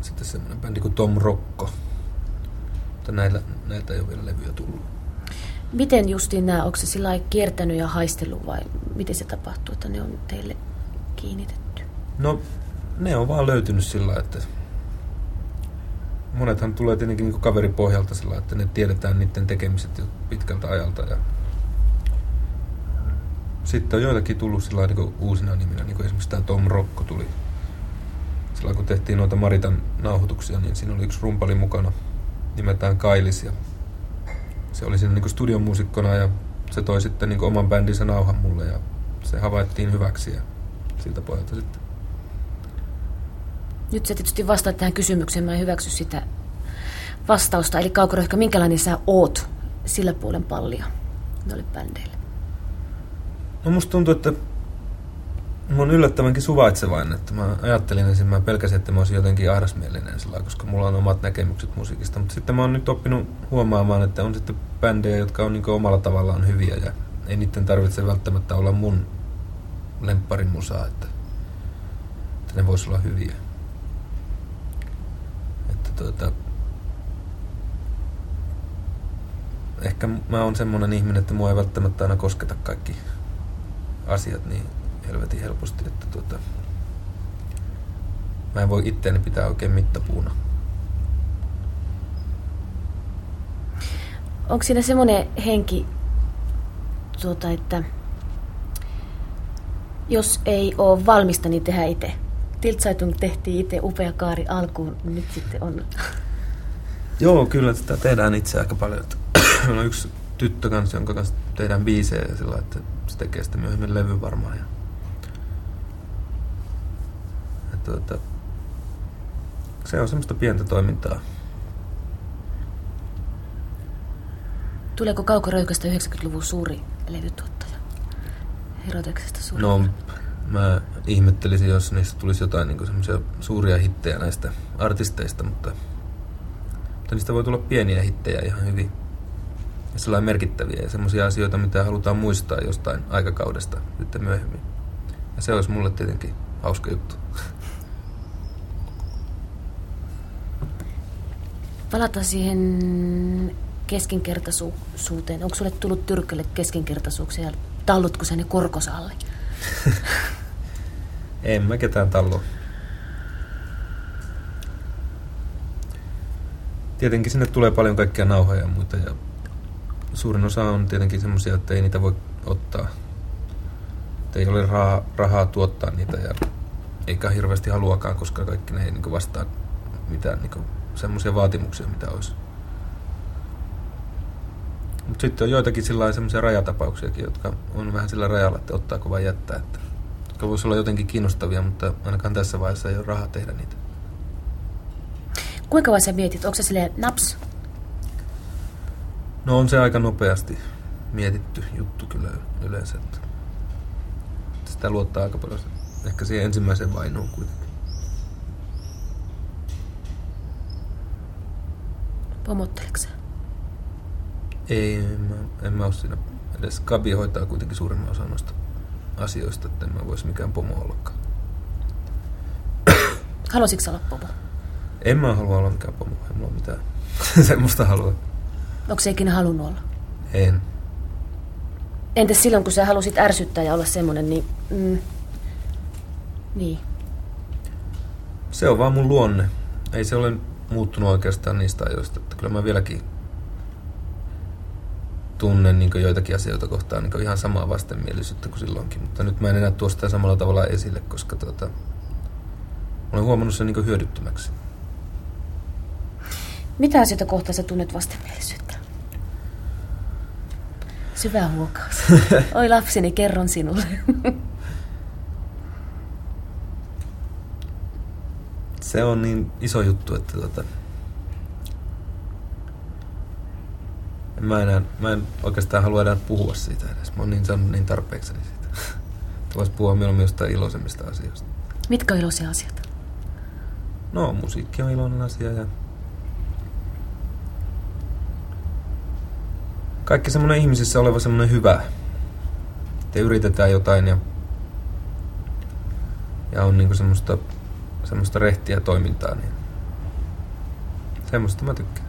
sitten semmoinen bändi kuin Tom Rokko. Mutta näillä, näiltä ei ole vielä levyjä tullut. Miten justiin nämä, onko se sillä kiertänyt ja haistellut vai miten se tapahtuu, että ne on teille kiinnitetty? No, ne on vaan löytynyt sillä että monethan tulee tietenkin niin kaveripohjalta sillä että ne tiedetään niiden tekemiset jo pitkältä ajalta ja sitten on joitakin tullut sillä niin uusina niminä, niin kuin esimerkiksi tämä Tom Rokko tuli. Sillä kun tehtiin noita Maritan nauhoituksia, niin siinä oli yksi rumpali mukana nimeltään Kailis ja se oli siinä niin studion muusikkona ja se toi sitten niin oman bändinsä nauhan mulle ja se havaittiin hyväksi ja siltä pohjalta sitten. Nyt sä tietysti vastaat tähän kysymykseen, mä en hyväksy sitä vastausta. Eli Kaukoröhkä, minkälainen sä oot sillä puolen pallia noille bändeille? No musta tuntuu, että mä oon yllättävänkin suvaitsevainen, että mä ajattelin ensin, mä pelkäsin, että mä olisin jotenkin ahdasmielinen sillä koska mulla on omat näkemykset musiikista, mutta sitten mä oon nyt oppinut huomaamaan, että on sitten bändejä, jotka on niin omalla tavallaan hyviä ja ei niiden tarvitse välttämättä olla mun lempparin musaa, että, että ne vois olla hyviä. Tuota, ehkä mä oon semmonen ihminen, että mua ei välttämättä aina kosketa kaikki asiat niin helvetin helposti, että tuota, mä en voi itteeni pitää oikein mittapuuna. Onko siinä semmoinen henki, tuota, että jos ei ole valmista, niin tehdään itse. Tiltsaitung tehtiin itse upea kaari alkuun, nyt sitten on... Joo, kyllä sitä tehdään itse aika paljon. Meillä on yksi tyttö kanssa, jonka kanssa tehdään biisejä ja sillä että se tekee sitten myöhemmin levy varmaan. Ja, ja tuota, se on semmoista pientä toimintaa. Tuleeko Kaukoröykästä 90-luvun suuri levytuottaja? Heroteksesta suuri? No, mä ihmettelisin, jos niistä tulisi jotain niin semmoisia suuria hittejä näistä artisteista, mutta, mutta niistä voi tulla pieniä hittejä ihan hyvin. Ja sellainen merkittäviä ja semmoisia asioita, mitä halutaan muistaa jostain aikakaudesta sitten myöhemmin. Ja se olisi mulle tietenkin hauska juttu. Palata siihen keskinkertaisuuteen. Onko sulle tullut tyrkkälle keskinkertaisuuksia? Tallutko sä ne korkosalle? en mä ketään tallo. Tietenkin sinne tulee paljon kaikkia nauhoja ja muita ja suurin osa on tietenkin semmoisia, että ei niitä voi ottaa. Että ei ole rahaa, rahaa tuottaa niitä ja eikä hirveästi haluakaan, koska kaikki ne ei niin vastaa mitään niin semmoisia vaatimuksia, mitä olisi. Mutta sitten on joitakin semmoisia rajatapauksiakin, jotka on vähän sillä rajalla, että ottaako vai jättää. Että, jotka voisi olla jotenkin kiinnostavia, mutta ainakaan tässä vaiheessa ei ole rahaa tehdä niitä. Kuinka vai sä mietit? Onko se silleen naps? No on se aika nopeasti mietitty juttu kyllä yleensä. Että sitä luottaa aika paljon ehkä siihen ensimmäiseen vainuun kuitenkin. Pomotteleksä? Ei, mä, en mä ole siinä edes. Gabi hoitaa kuitenkin suurimman osan noista asioista, että en mä voisi mikään pomo ollakaan. Haluaisitko olla pomo? En mä halua olla mikään pomo, en mulla mitään semmoista halua. Onko se ikinä halunnut olla? En. Entäs silloin, kun sä halusit ärsyttää ja olla semmonen, niin... Mm, niin. Se on vaan mun luonne. Ei se ole muuttunut oikeastaan niistä ajoista. Että kyllä mä vieläkin tunnen niin joitakin asioita kohtaan niin ihan samaa vastenmielisyyttä kuin silloinkin. Mutta nyt mä en enää tuo sitä samalla tavalla esille, koska tota, olen huomannut sen niin hyödyttömäksi. Mitä asioita kohtaa sä tunnet vastenmielisyyttä? Syvä huokaus. Oi lapseni, kerron sinulle. Se on niin iso juttu, että tota, mä, enää, mä en oikeastaan halua enää puhua siitä edes. Mä oon niin saanut niin tarpeekseni siitä. Voisi puhua mieluummin jostain iloisemmista asioista. Mitkä on iloisia asioita? No, musiikki on iloinen asia ja kaikki semmoinen ihmisissä oleva semmoinen hyvä. Te yritetään jotain ja, ja on niinku semmoista, semmoista rehtiä toimintaa, niin semmoista mä tykkään.